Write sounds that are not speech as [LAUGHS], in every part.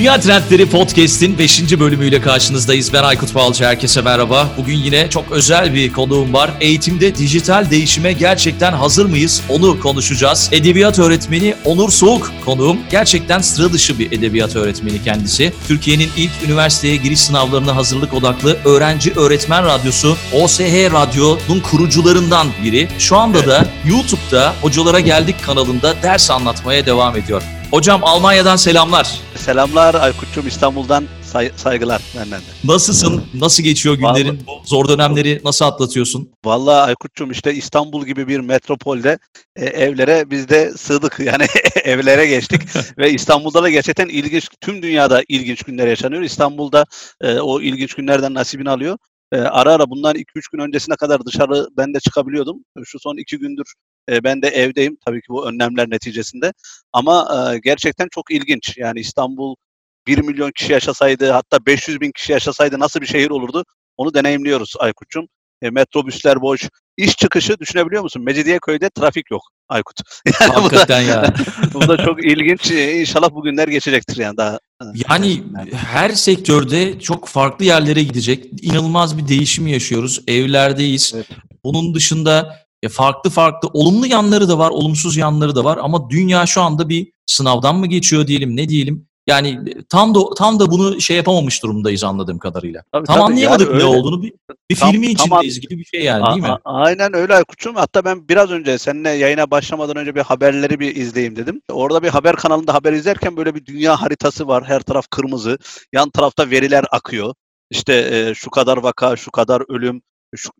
Dünya Trendleri Podcast'in 5. bölümüyle karşınızdayız. Ben Aykut Balcı, herkese merhaba. Bugün yine çok özel bir konuğum var. Eğitimde dijital değişime gerçekten hazır mıyız? Onu konuşacağız. Edebiyat öğretmeni Onur Soğuk konuğum. Gerçekten sıra dışı bir edebiyat öğretmeni kendisi. Türkiye'nin ilk üniversiteye giriş sınavlarına hazırlık odaklı Öğrenci Öğretmen Radyosu OSH Radyo'nun kurucularından biri. Şu anda da YouTube'da Hocalara Geldik kanalında ders anlatmaya devam ediyor. Hocam Almanya'dan selamlar. Selamlar Aykut'cum İstanbul'dan say- saygılar benden de. Nasılsın? Nasıl geçiyor günlerin? Bu zor dönemleri nasıl atlatıyorsun? Vallahi Aykut'cum işte İstanbul gibi bir metropolde e, evlere biz de sığdık. [LAUGHS] Yani evlere geçtik [LAUGHS] ve İstanbul'da da gerçekten ilginç, tüm dünyada ilginç günler yaşanıyor. İstanbul'da e, o ilginç günlerden nasibini alıyor. E, ara ara bundan 2-3 gün öncesine kadar dışarı ben de çıkabiliyordum. Şu son 2 gündür e, ben de evdeyim tabii ki bu önlemler neticesinde. Ama e, gerçekten çok ilginç. Yani İstanbul 1 milyon kişi yaşasaydı hatta 500 bin kişi yaşasaydı nasıl bir şehir olurdu? Onu deneyimliyoruz Aykut'cum. E, metrobüsler boş. İş çıkışı düşünebiliyor musun? Mecidiyeköy'de trafik yok Aykut. [LAUGHS] Yani Hakikaten bu da, ya. [LAUGHS] bu da çok ilginç. E, inşallah bu günler geçecektir yani daha. E, yani her sektörde çok farklı yerlere gidecek. İnanılmaz bir değişim yaşıyoruz. Evlerdeyiz. Evet. Bunun dışında e, farklı farklı olumlu yanları da var, olumsuz yanları da var ama dünya şu anda bir sınavdan mı geçiyor diyelim, ne diyelim? Yani e, tam da tam da bunu şey yapamamış durumdayız anladığım kadarıyla. Tabii, tam tabii. anlayamadık yani ne öyle. olduğunu. Bir, bir tam, filmin içindeyiz gibi bir şey yani değil mi? Aynen öyle Aykut'cum. Hatta ben biraz önce seninle yayına başlamadan önce bir haberleri bir izleyeyim dedim. Orada bir haber kanalında haber izlerken böyle bir dünya haritası var. Her taraf kırmızı. Yan tarafta veriler akıyor. İşte e, şu kadar vaka, şu kadar ölüm,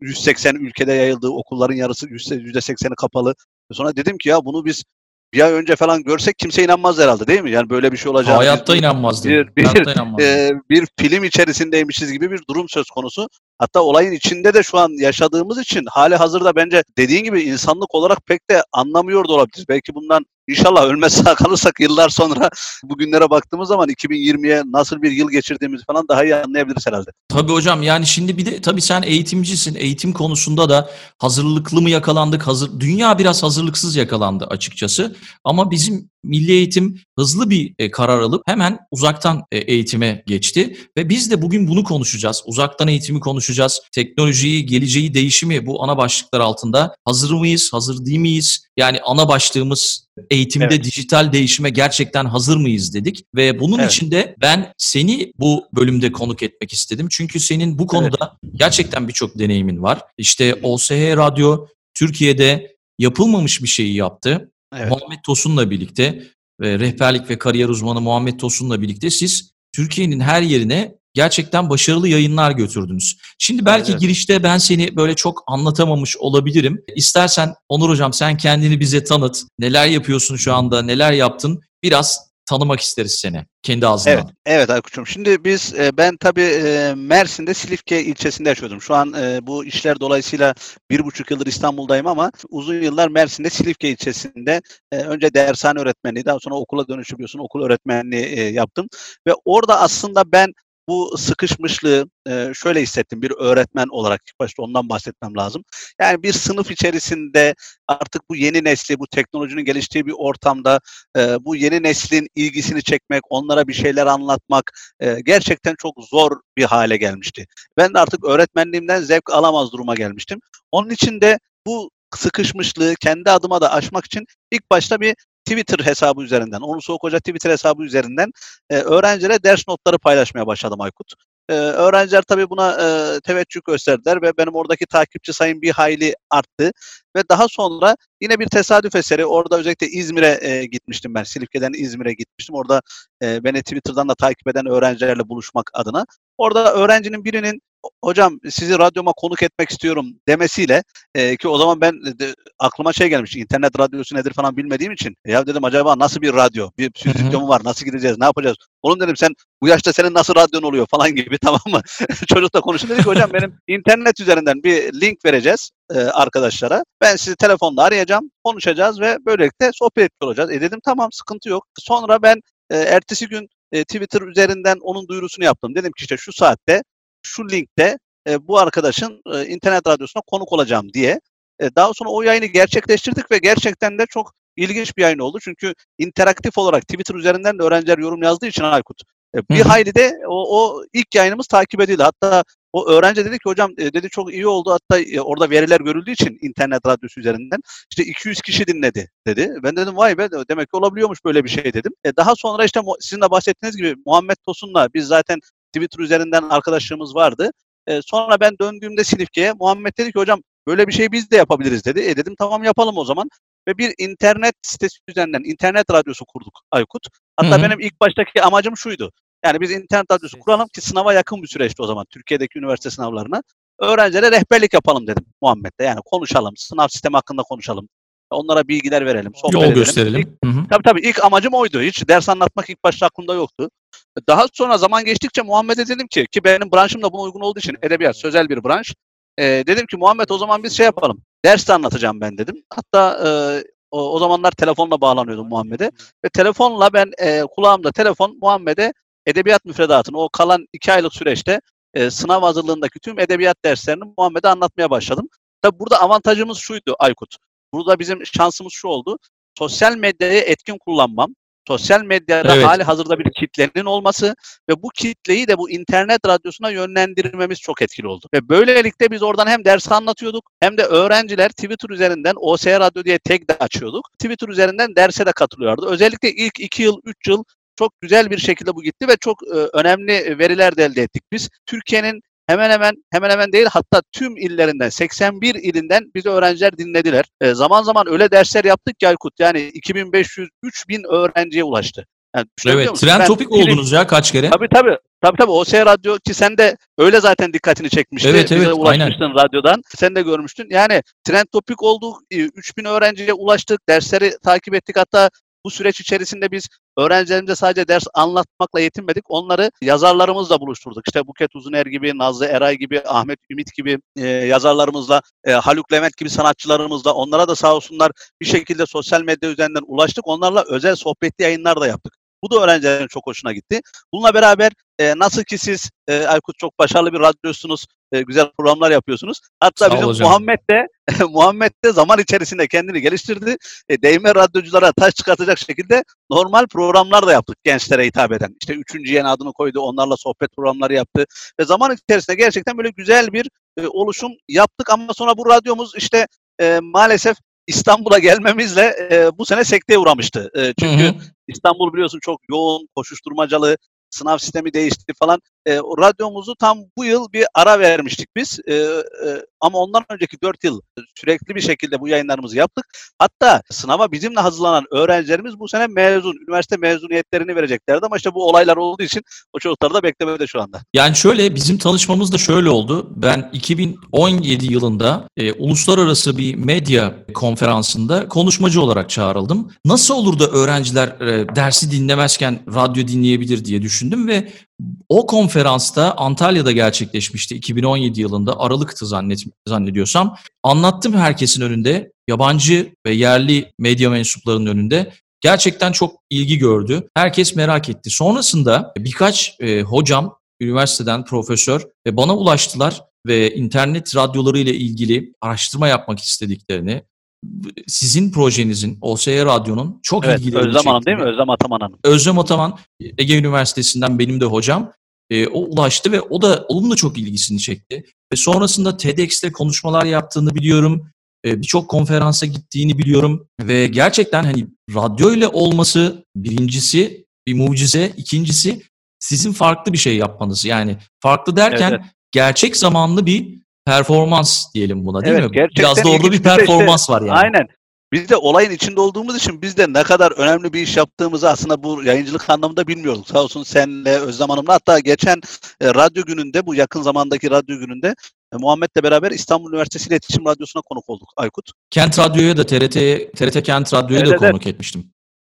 180 ülkede yayıldığı okulların yarısı %80'i kapalı. Sonra dedim ki ya bunu biz bir ay önce falan görsek kimse inanmaz herhalde değil mi? Yani böyle bir şey olacak. Hayatta inanmazdı. Bir, bir, Hayatta inanmazdı. [LAUGHS] E, bir film içerisindeymişiz gibi bir durum söz konusu. Hatta olayın içinde de şu an yaşadığımız için hali hazırda bence dediğin gibi insanlık olarak pek de anlamıyor da olabiliriz. Belki bundan İnşallah ölmez [LAUGHS] kalırsak yıllar sonra [LAUGHS] bugünlere baktığımız zaman 2020'ye nasıl bir yıl geçirdiğimizi falan daha iyi anlayabiliriz herhalde. Tabii hocam yani şimdi bir de tabii sen eğitimcisin. Eğitim konusunda da hazırlıklı mı yakalandık? Hazır dünya biraz hazırlıksız yakalandı açıkçası. Ama bizim Milli Eğitim hızlı bir e, karar alıp hemen uzaktan e, eğitime geçti ve biz de bugün bunu konuşacağız. Uzaktan eğitimi konuşacağız. Teknolojiyi, geleceği, değişimi bu ana başlıklar altında. Hazır mıyız, hazır değil miyiz? Yani ana başlığımız eğitimde evet. dijital değişime gerçekten hazır mıyız dedik ve bunun evet. için de ben seni bu bölümde konuk etmek istedim. Çünkü senin bu konuda evet. gerçekten birçok deneyimin var. İşte OSH Radyo Türkiye'de yapılmamış bir şeyi yaptı. Evet. Muhammed Tosun'la birlikte ve rehberlik ve kariyer uzmanı Muhammed Tosun'la birlikte siz Türkiye'nin her yerine gerçekten başarılı yayınlar götürdünüz. Şimdi belki evet. girişte ben seni böyle çok anlatamamış olabilirim. İstersen Onur Hocam sen kendini bize tanıt. Neler yapıyorsun şu anda, neler yaptın? Biraz tanımak isteriz seni kendi ağzından. Evet, evet Aykut'cum. Şimdi biz, e, ben tabii e, Mersin'de Silifke ilçesinde yaşıyordum. Şu an e, bu işler dolayısıyla bir buçuk yıldır İstanbul'dayım ama uzun yıllar Mersin'de Silifke ilçesinde önce dershane öğretmenliği, daha sonra okula dönüşüyorsun, okul öğretmenliği yaptım. Ve orada aslında ben bu sıkışmışlığı e, şöyle hissettim bir öğretmen olarak ilk başta ondan bahsetmem lazım. Yani bir sınıf içerisinde artık bu yeni nesli, bu teknolojinin geliştiği bir ortamda e, bu yeni neslin ilgisini çekmek, onlara bir şeyler anlatmak e, gerçekten çok zor bir hale gelmişti. Ben de artık öğretmenliğimden zevk alamaz duruma gelmiştim. Onun için de bu sıkışmışlığı kendi adıma da aşmak için ilk başta bir Twitter hesabı üzerinden, Onur Soğuk Hoca Twitter hesabı üzerinden e, öğrencilere ders notları paylaşmaya başladım Aykut. E, öğrenciler tabii buna e, teveccüh gösterdiler ve benim oradaki takipçi sayım bir hayli arttı. Ve daha sonra yine bir tesadüf eseri orada özellikle İzmir'e e, gitmiştim ben. Silifke'den İzmir'e gitmiştim. Orada e, beni Twitter'dan da takip eden öğrencilerle buluşmak adına. Orada öğrencinin birinin hocam sizi radyoma konuk etmek istiyorum demesiyle e, ki o zaman ben de, aklıma şey gelmiş internet radyosu nedir falan bilmediğim için ya dedim acaba nasıl bir radyo? Bir stüdyo mu var nasıl gideceğiz ne yapacağız? Oğlum dedim sen bu yaşta senin nasıl radyon oluyor? falan gibi [LAUGHS] tamam mı? Çocukla konuştu. Dedik hocam benim internet üzerinden bir link vereceğiz e, arkadaşlara. Ben sizi telefonla arayacağım konuşacağız ve böylelikle sohbet etmiş olacağız. E dedim tamam sıkıntı yok. Sonra ben e, ertesi gün e, Twitter üzerinden onun duyurusunu yaptım. Dedim ki işte şu saatte şu linkte e, bu arkadaşın e, internet radyosuna konuk olacağım diye. E, daha sonra o yayını gerçekleştirdik ve gerçekten de çok ilginç bir yayın oldu. Çünkü interaktif olarak Twitter üzerinden de öğrenciler yorum yazdığı için Aykut. E, bir hayli de o, o ilk yayınımız takip edildi. Hatta o öğrenci dedi ki hocam e, dedi çok iyi oldu. Hatta e, orada veriler görüldüğü için internet radyosu üzerinden işte 200 kişi dinledi dedi. Ben dedim vay be demek ki olabiliyormuş böyle bir şey dedim. E, daha sonra işte sizin de bahsettiğiniz gibi Muhammed Tosun'la biz zaten Twitter üzerinden arkadaşlığımız vardı. E, sonra ben döndüğümde Silifke'ye Muhammed dedi ki hocam böyle bir şey biz de yapabiliriz dedi. E dedim tamam yapalım o zaman. Ve bir internet sitesi üzerinden internet radyosu kurduk Aykut. Hatta Hı hı. benim ilk baştaki amacım şuydu. Yani biz internet radyosu kuralım ki sınava yakın bir süreçti o zaman Türkiye'deki üniversite sınavlarına. Öğrencilere rehberlik yapalım dedim Muhammed'le. Yani konuşalım, sınav sistemi hakkında konuşalım. Onlara bilgiler verelim, Yol edelim. gösterelim. Hı hı. Tabii tabii ilk amacım oydu. Hiç ders anlatmak ilk başta aklımda yoktu. Daha sonra zaman geçtikçe Muhammed'e dedim ki ki benim branşım da buna uygun olduğu için edebiyat sözel bir branş. Ee, dedim ki Muhammed o zaman biz şey yapalım. Ders de anlatacağım ben dedim. Hatta e, o, o zamanlar telefonla bağlanıyordum Muhammed'e. Ve telefonla ben e, kulağımda telefon Muhammed'e edebiyat müfredatını o kalan iki aylık süreçte e, sınav hazırlığındaki tüm edebiyat derslerini Muhammed'e anlatmaya başladım. Tabi burada avantajımız şuydu Aykut. Burada bizim şansımız şu oldu. Sosyal medyayı etkin kullanmam. Sosyal medyada Evet. hali hazırda bir kitlenin olması ve bu kitleyi de bu internet radyosuna yönlendirmemiz çok etkili oldu. Ve böylelikle biz oradan hem ders anlatıyorduk hem de öğrenciler Twitter üzerinden OS Radyo diye tag de açıyorduk. Twitter üzerinden derse de katılıyorlardı. Özellikle ilk 2 yıl, 3 yıl çok güzel bir şekilde bu gitti ve çok e, önemli veriler de elde ettik biz. Türkiye'nin hemen hemen hemen hemen değil hatta tüm illerinden 81 ilinden bizi öğrenciler dinlediler. E, zaman zaman öyle dersler yaptık ki Aykut yani 2500 3000 öğrenciye ulaştı. Yani Evet, trend Ben topik oldunuz ya kaç kere? Tabii tabii. Tabii tabii OS Radyo ki sen de öyle zaten dikkatini çekmişti. Evet, Bize evet, ulaşmıştın radyodan. Sen de görmüştün. Yani trend topik olduk. e, 3000 öğrenciye ulaştık. Dersleri takip ettik. Hatta bu süreç içerisinde biz öğrencilerimize sadece ders anlatmakla yetinmedik. Onları yazarlarımızla buluşturduk. İşte Buket Uzuner gibi, Nazlı Eray gibi, Ahmet Ümit gibi e, yazarlarımızla, e, Haluk Levent gibi sanatçılarımızla onlara da sağ olsunlar bir şekilde sosyal medya üzerinden ulaştık. Onlarla özel sohbetli yayınlar da yaptık. Bu da öğrencilerin çok hoşuna gitti. Bununla beraber e, nasıl ki siz e, Aykut çok başarılı bir radyosunuz, e, güzel programlar yapıyorsunuz. Hatta Sağ bizim hocam. Muhammed de [LAUGHS] Muhammed de zaman içerisinde kendini geliştirdi. E, değme radyoculara taş çıkartacak şekilde normal programlar da yaptık gençlere hitap eden. İşte üçüncü yeni adını koydu, onlarla sohbet programları yaptı. Ve zaman içerisinde gerçekten böyle güzel bir e, oluşum yaptık ama sonra bu radyomuz işte e, maalesef İstanbul'a gelmemizle e, bu sene sekteye uğramıştı. E, çünkü Hı hı. İstanbul biliyorsun çok yoğun, koşuşturmacalı, sınav sistemi değişti falan. E, radyomuzu tam bu yıl bir ara vermiştik biz. E, e, ama ondan önceki 4 yıl sürekli bir şekilde bu yayınlarımızı yaptık. Hatta sınava bizimle hazırlanan öğrencilerimiz bu sene mezun, üniversite mezuniyetlerini vereceklerdi ama işte bu olaylar olduğu için o çocuklar da beklemede şu anda. Yani şöyle bizim tanışmamız da şöyle oldu. Ben 2017 yılında e, uluslararası bir medya konferansında konuşmacı olarak çağrıldım. Nasıl olur da öğrenciler e, dersi dinlemezken radyo dinleyebilir diye düşündüm ve o konferansta Antalya'da gerçekleşmişti 2017 yılında Aralık'tı zannet, zannediyorsam. Anlattım herkesin önünde yabancı ve yerli medya mensuplarının önünde. Gerçekten çok ilgi gördü. Herkes merak etti. Sonrasında birkaç e, hocam üniversiteden profesör ve bana ulaştılar ve internet radyoları ile ilgili araştırma yapmak istediklerini, sizin projenizin, OSY Radyo'nun çok Evet, ilgilerini Özlem Hanım değil mi? Özlem Ataman Hanım. Özlem Ataman Ege Üniversitesi'nden benim de hocam. E, o ulaştı ve o da onun da çok ilgisini çekti. Ve sonrasında TEDx'te konuşmalar yaptığını biliyorum. E, Birçok konferansa gittiğini biliyorum. Ve gerçekten hani radyo ile olması birincisi bir mucize. ikincisi sizin farklı bir şey yapmanız. Yani farklı derken Evet, gerçek zamanlı bir performans diyelim buna değil Evet, mi? gerçekten Biraz da orada bir de işte- performans var yani. Aynen. Biz de olayın içinde olduğumuz için biz de ne kadar önemli bir iş yaptığımızı aslında bu yayıncılık anlamında bilmiyorduk. Sağ olsun senle, Özlem Hanım'la hatta geçen e, radyo gününde, bu yakın zamandaki radyo gününde e, Muhammed'le beraber İstanbul Üniversitesi İletişim Radyosu'na konuk olduk Aykut. Kent Radyo'ya da TRT, TRT Kent Radyo'ya da Evet, evet. konuk etmiştim.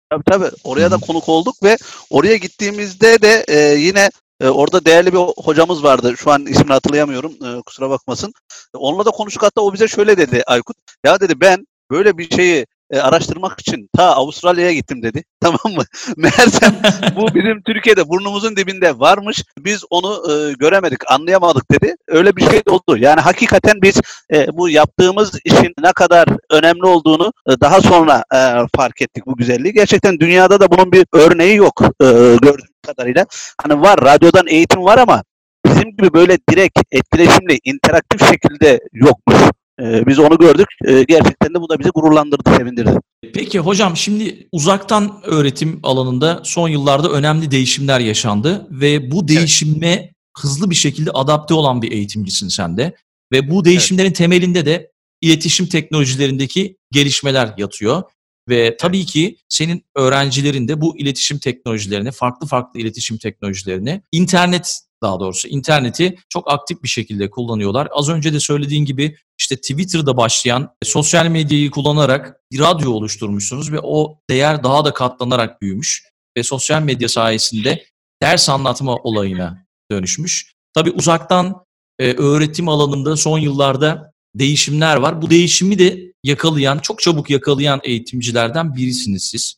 Tabii tabii. Oraya da konuk olduk ve oraya gittiğimizde de e, yine e, orada değerli bir hocamız vardı. Şu an ismini hatırlayamıyorum. E, kusura bakmasın. Onunla da konuştuk. Hatta o bize şöyle dedi Aykut. Ya dedi ben böyle bir şeyi e, araştırmak için ta Avustralya'ya gittim dedi. [LAUGHS] Tamam mı? Meğersem bu bizim Türkiye'de burnumuzun dibinde varmış. Biz onu e, göremedik, anlayamadık dedi. Öyle bir şey oldu. Yani hakikaten biz e, bu yaptığımız işin ne kadar önemli olduğunu e, daha sonra e, fark ettik bu güzelliği. Gerçekten dünyada da bunun bir örneği yok e, gördüğüm kadarıyla. Hani var, radyodan eğitim var ama bizim gibi böyle direkt etkileşimli, interaktif şekilde yokmuş. E, biz onu gördük. E, gerçekten de bu da bizi gururlandırdı, sevindirdi. Peki hocam şimdi uzaktan öğretim alanında son yıllarda önemli değişimler yaşandı ve bu değişime hızlı bir şekilde adapte olan bir eğitimcisin sen de. Ve bu değişimlerin temelinde de iletişim teknolojilerindeki gelişmeler yatıyor. Ve tabii ki senin öğrencilerin de bu iletişim teknolojilerini, farklı farklı iletişim teknolojilerini, internet daha doğrusu interneti çok aktif bir şekilde kullanıyorlar. Az önce de söylediğin gibi işte Twitter'da başlayan sosyal medyayı kullanarak bir radyo oluşturmuşsunuz ve o değer daha da katlanarak büyümüş ve sosyal medya sayesinde ders anlatma olayına dönüşmüş. Tabii uzaktan e, öğretim alanında son yıllarda değişimler var. Bu değişimi de yakalayan, çok çabuk yakalayan eğitimcilerden birisiniz siz.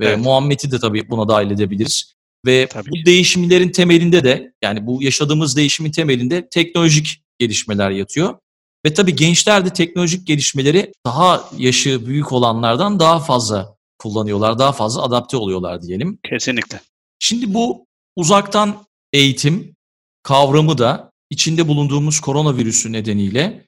Ve Evet. Muhammed'i de tabii buna dahil edebiliriz. Ve Tabii bu değişimlerin temelinde de yani bu yaşadığımız değişimin temelinde teknolojik gelişmeler yatıyor. Ve tabii gençler de teknolojik gelişmeleri daha yaşı büyük olanlardan daha fazla kullanıyorlar, daha fazla adapte oluyorlar diyelim. Kesinlikle. Şimdi bu uzaktan eğitim kavramı da içinde bulunduğumuz koronavirüsü nedeniyle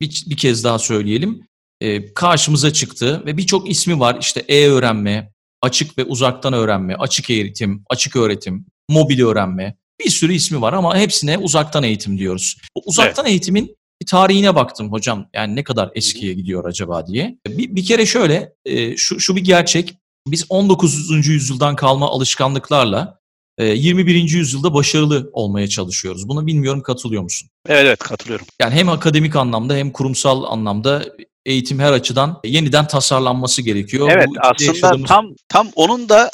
bir, bir kez daha söyleyelim e, karşımıza çıktı ve birçok ismi var işte e-öğrenme, açık ve uzaktan öğrenme, açık eğitim, açık öğretim, mobil öğrenme bir sürü ismi var ama hepsine uzaktan eğitim diyoruz. Bu uzaktan eğitimin bir tarihine baktım hocam yani ne kadar eskiye gidiyor acaba diye. Bir, bir kere şöyle e, şu, şu bir gerçek biz 19. yüzyıldan kalma alışkanlıklarla 21. yüzyılda başarılı olmaya çalışıyoruz. Buna bilmiyorum katılıyor musun? Evet, evet katılıyorum. Yani hem akademik anlamda hem kurumsal anlamda eğitim her açıdan yeniden tasarlanması gerekiyor. Evet Bu aslında yaşadığımız- tam tam onun da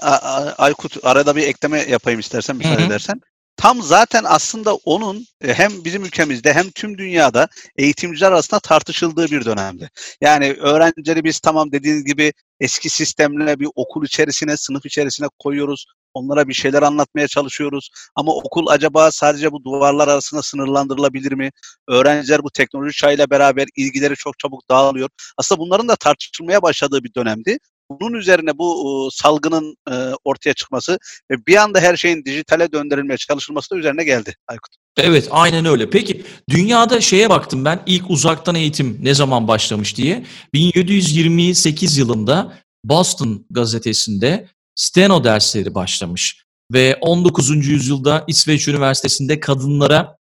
Aykut arada bir ekleme yapayım istersen müsaade Hı hı. edersen. Tam zaten aslında onun e, hem bizim ülkemizde hem tüm dünyada eğitimciler arasında tartışıldığı bir dönemdi. Yani öğrencileri biz tamam dediğiniz gibi eski sistemle bir okul içerisine, sınıf içerisine koyuyoruz. Onlara bir şeyler anlatmaya çalışıyoruz. Ama okul acaba sadece bu duvarlar arasında sınırlandırılabilir mi? Öğrenciler bu teknoloji çağıyla beraber ilgileri çok çabuk dağılıyor. Aslında bunların da tartışılmaya başladığı bir dönemdi. Bunun üzerine bu e, salgının e, ortaya çıkması ve bir anda her şeyin dijitale döndürülmeye çalışılması da üzerine geldi Aykut. Evet aynen öyle. Peki dünyada şeye baktım ben ilk uzaktan eğitim ne zaman başlamış diye. 1728 yılında Boston gazetesinde steno dersleri başlamış. Ve 19. yüzyılda İsveç Üniversitesi'nde kadınlara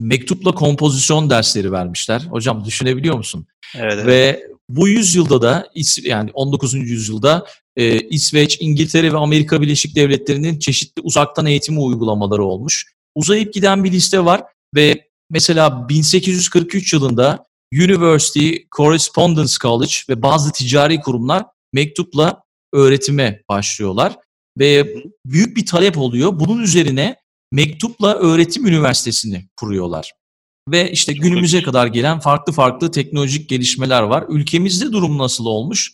mektupla kompozisyon dersleri vermişler. Hocam düşünebiliyor musun? Evet, evet. Ve bu yüzyılda da yani 19. yüzyılda e, İsveç, İngiltere ve Amerika Birleşik Devletleri'nin çeşitli uzaktan eğitim uygulamaları olmuş. Uzayıp giden bir liste var ve mesela 1843 yılında University Correspondence College ve bazı ticari kurumlar mektupla öğretime başlıyorlar ve büyük bir talep oluyor. Bunun üzerine mektupla öğretim üniversitesini kuruyorlar. Ve işte günümüze kadar gelen farklı farklı teknolojik gelişmeler var. Ülkemizde durum nasıl olmuş?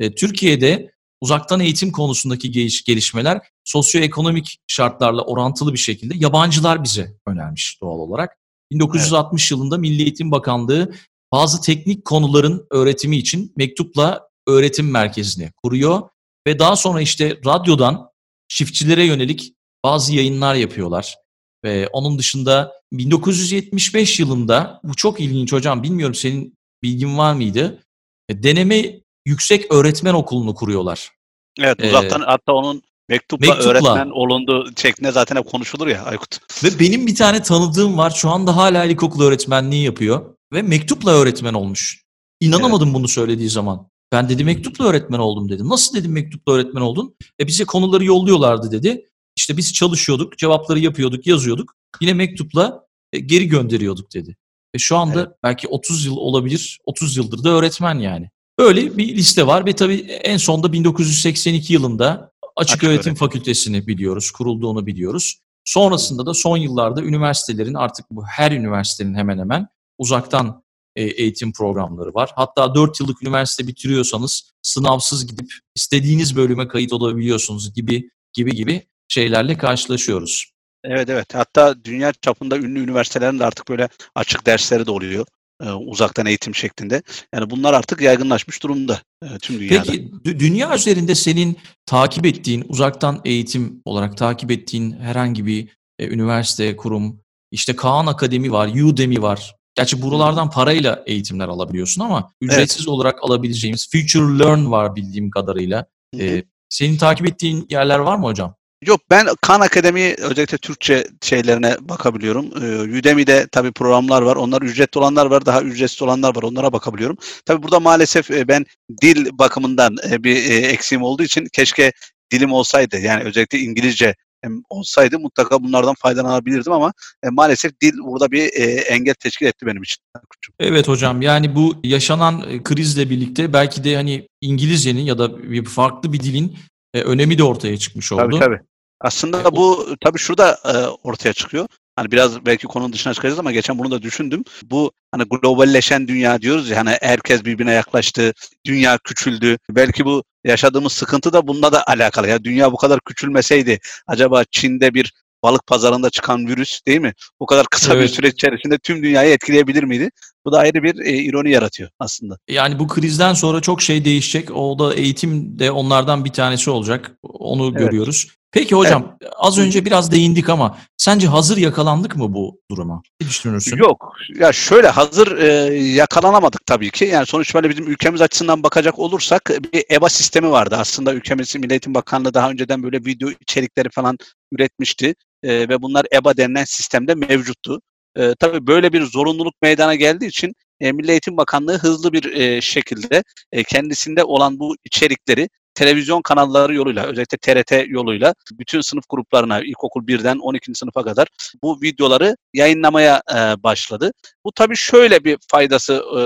E, Türkiye'de uzaktan eğitim konusundaki geliş- gelişmeler sosyoekonomik şartlarla orantılı bir şekilde yabancılar bize önermiş doğal olarak. 1960 yılında Milli Eğitim Bakanlığı bazı teknik konuların öğretimi için mektupla öğretim merkezini kuruyor ve daha sonra işte radyodan çiftçilere yönelik bazı yayınlar yapıyorlar. Ve onun dışında 1975 yılında bu çok ilginç hocam bilmiyorum senin bilgin var mıydı? E, Deneme Yüksek Öğretmen Okulu'nu kuruyorlar. Evet Ee, uzaktan hatta onun mektupla, mektupla. öğretmen olundu şeklinde zaten hep konuşulur ya Aykut. Ve benim bir tane tanıdığım var şu anda hala ilkokul öğretmenliği yapıyor ve mektupla öğretmen olmuş. İnanamadım bunu söylediği zaman. Ben dedi mektupla öğretmen oldum dedi. Nasıl dedim mektupla öğretmen oldun? E bize konuları yolluyorlardı dedi. İşte biz çalışıyorduk, cevapları yapıyorduk, yazıyorduk. Yine mektupla e, geri gönderiyorduk dedi. Ve şu anda Evet. belki 30 yıl olabilir, 30 yıldır da öğretmen yani. Böyle bir liste var ve tabii en sonda 1982 yılında Açık, Açık Öğretim Öğretim. Fakültesini biliyoruz, kurulduğunu biliyoruz. Sonrasında da son yıllarda üniversitelerin artık bu her üniversitenin hemen hemen uzaktan e, eğitim programları var. Hatta 4 yıllık üniversite bitiriyorsanız sınavsız gidip istediğiniz bölüme kayıt olabiliyorsunuz gibi gibi gibi şeylerle karşılaşıyoruz. Evet evet. Hatta dünya çapında ünlü üniversitelerin de artık böyle açık dersleri de oluyor. E, uzaktan eğitim şeklinde. Yani bunlar artık yaygınlaşmış durumda e, tüm dünyada. Peki dünya üzerinde senin takip ettiğin, uzaktan eğitim olarak takip ettiğin herhangi bir e, üniversite, kurum, işte Kaan Akademi var, Udemy var. Gerçi buralardan parayla eğitimler alabiliyorsun ama ücretsiz evet. olarak alabileceğimiz Future Learn var bildiğim kadarıyla. Ee, senin takip ettiğin yerler var mı hocam? Yok ben Khan Akademi özellikle Türkçe şeylerine bakabiliyorum. Ee, Udemy'de tabii programlar var. Onlar ücretli olanlar var. Daha ücretsiz olanlar var. Onlara bakabiliyorum. Tabii burada maalesef e, ben dil bakımından e, bir e, eksiğim olduğu için keşke dilim olsaydı. Yani özellikle İngilizce olsaydı mutlaka bunlardan faydalanabilirdim ama e, maalesef dil burada bir e, engel teşkil etti benim için. Evet hocam yani bu yaşanan krizle birlikte belki de hani İngilizcenin ya da bir farklı bir dilin e, önemi de ortaya çıkmış oldu. Tabii tabii. Aslında e, bu tabii şurada e, ortaya çıkıyor. Hani biraz belki konunun dışına çıkacağız ama geçen bunu da düşündüm. Bu hani globalleşen dünya diyoruz ya hani herkes birbirine yaklaştı, dünya küçüldü. Belki bu yaşadığımız sıkıntı da bununla da alakalı. Ya dünya bu kadar küçülmeseydi acaba Çin'de bir balık pazarında çıkan virüs değil mi? Bu kadar kısa evet. bir süre içerisinde tüm dünyayı etkileyebilir miydi? Bu da ayrı bir e, ironi yaratıyor aslında. Yani bu krizden sonra çok şey değişecek. O da eğitim de onlardan bir tanesi olacak. Onu evet. görüyoruz. Peki hocam evet. az önce biraz değindik ama sence hazır yakalandık mı bu duruma? Ne düşünürsün? Yok. Ya şöyle hazır e, yakalanamadık tabii ki. Yani sonuç böyle bizim ülkemiz açısından bakacak olursak bir EBA sistemi vardı. Aslında ülkemizin Milli Eğitim Bakanlığı daha önceden böyle video içerikleri falan üretmişti. E, ve bunlar EBA denilen sistemde mevcuttu. E, tabii böyle bir zorunluluk meydana geldiği için e, Milli Eğitim Bakanlığı hızlı bir e, şekilde e, kendisinde olan bu içerikleri televizyon kanalları yoluyla özellikle TRT yoluyla bütün sınıf gruplarına ilkokul 1'den 12. sınıfa kadar bu videoları yayınlamaya e, başladı. Bu tabii şöyle bir faydası e,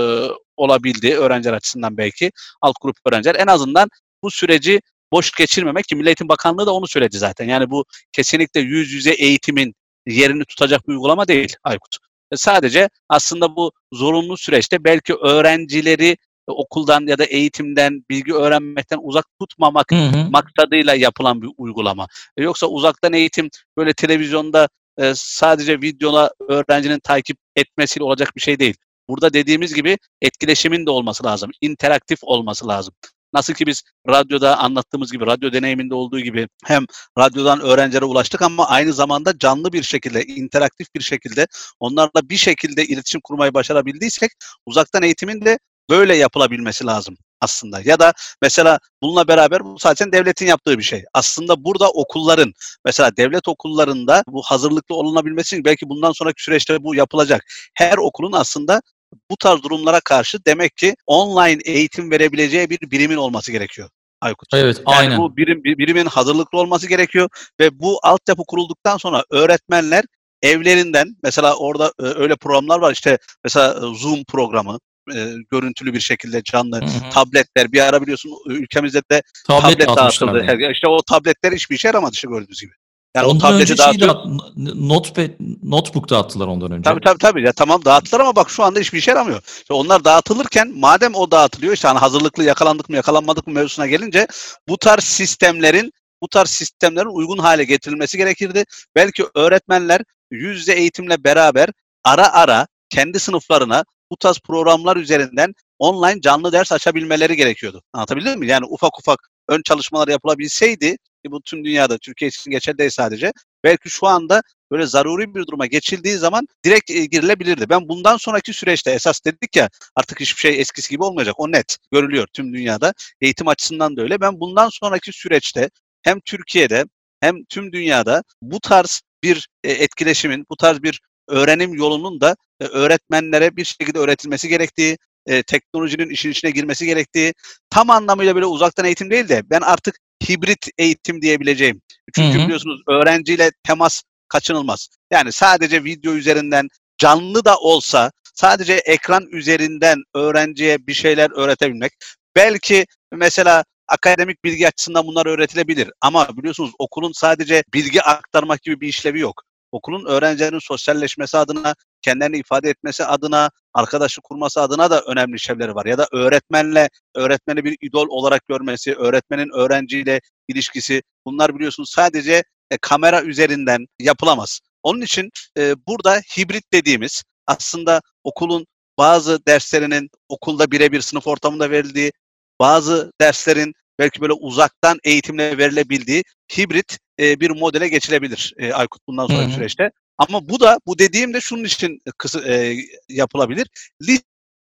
olabildi öğrenciler açısından belki alt grup öğrenciler en azından bu süreci boş geçirmemek ki Milli Eğitim Bakanlığı da onu söyledi zaten. Yani bu kesinlikle yüz yüze eğitimin yerini tutacak bir uygulama değil Aykut. E, sadece aslında bu zorunlu süreçte belki öğrencileri okuldan ya da eğitimden, bilgi öğrenmekten uzak tutmamak hı hı. maksadıyla yapılan bir uygulama. E, yoksa uzaktan eğitim böyle televizyonda e, sadece videola öğrencinin takip etmesiyle olacak bir şey değil. Burada dediğimiz gibi etkileşimin de olması lazım. interaktif olması lazım. Nasıl ki biz radyoda anlattığımız gibi, radyo deneyiminde olduğu gibi hem radyodan öğrencilere ulaştık ama aynı zamanda canlı bir şekilde, interaktif bir şekilde onlarla bir şekilde iletişim kurmayı başarabildiysek uzaktan eğitimin de böyle yapılabilmesi lazım aslında. Ya da mesela bununla beraber bu zaten devletin yaptığı bir şey. Aslında burada okulların mesela devlet okullarında bu hazırlıklı olunabilmesi belki bundan sonraki süreçte bu yapılacak. Her okulun aslında bu tarz durumlara karşı demek ki online eğitim verebileceği bir birimin olması gerekiyor. Aykut. Evet, yani aynen. Bu birim, birimin hazırlıklı olması gerekiyor ve bu altyapı kurulduktan sonra öğretmenler evlerinden mesela orada e, öyle programlar var işte mesela e, Zoom programı e, görüntülü bir şekilde canlı hı hı. tabletler bir ara biliyorsun ülkemizde de tablet, tablet dağıtıldı. Yani. İşte o tabletler hiçbir işe yaramadı işte gördüğünüz gibi. Yani ondan o önce şey dağıt, notepad, notebook dağıttılar ondan önce. Tabii tabii tabii. Ya tamam dağıttılar ama bak şu anda hiçbir işe yaramıyor. İşte onlar dağıtılırken madem o dağıtılıyor işte hani hazırlıklı yakalandık mı yakalanmadık mı mevzusuna gelince bu tarz sistemlerin bu tarz sistemlerin uygun hale getirilmesi gerekirdi. Belki öğretmenler yüz yüze eğitimle beraber ara ara kendi sınıflarına bu tarz programlar üzerinden online canlı ders açabilmeleri gerekiyordu. Anlatabildim mi? Yani ufak ufak ön çalışmalar yapılabilseydi ki bu tüm dünyada Türkiye için geçerli değil sadece. Belki şu anda böyle zaruri bir duruma geçildiği zaman direkt e, girilebilirdi. Ben bundan sonraki süreçte esas dedik ya artık hiçbir şey eskisi gibi olmayacak. O net görülüyor tüm dünyada. Eğitim açısından da öyle. Ben bundan sonraki süreçte hem Türkiye'de hem tüm dünyada bu tarz bir e, etkileşimin, bu tarz bir öğrenim yolunun da e, öğretmenlere bir şekilde öğretilmesi gerektiği, e, teknolojinin işin içine girmesi gerektiği, tam anlamıyla böyle uzaktan eğitim değil de ben artık hibrit eğitim diyebileceğim. Çünkü hı hı. biliyorsunuz öğrenciyle temas kaçınılmaz. Yani sadece video üzerinden canlı da olsa sadece ekran üzerinden öğrenciye bir şeyler öğretebilmek. Belki mesela akademik bilgi açısından bunlar öğretilebilir. Ama biliyorsunuz okulun sadece bilgi aktarmak gibi bir işlevi yok okulun öğrencilerin sosyalleşmesi adına kendilerini ifade etmesi adına, arkadaşlık kurması adına da önemli işlevleri var. Ya da öğretmenle, öğretmeni bir idol olarak görmesi, öğretmenin öğrenciyle ilişkisi bunlar biliyorsunuz sadece e, kamera üzerinden yapılamaz. Onun için e, burada hibrit dediğimiz aslında okulun bazı derslerinin okulda birebir sınıf ortamında verildiği, bazı derslerin belki böyle uzaktan eğitimle verilebildiği hibrit e, bir modele geçilebilir e, Aykut bundan hı. süreçte. Ama bu da bu dediğim de şunun için kısa, e, yapılabilir. Lise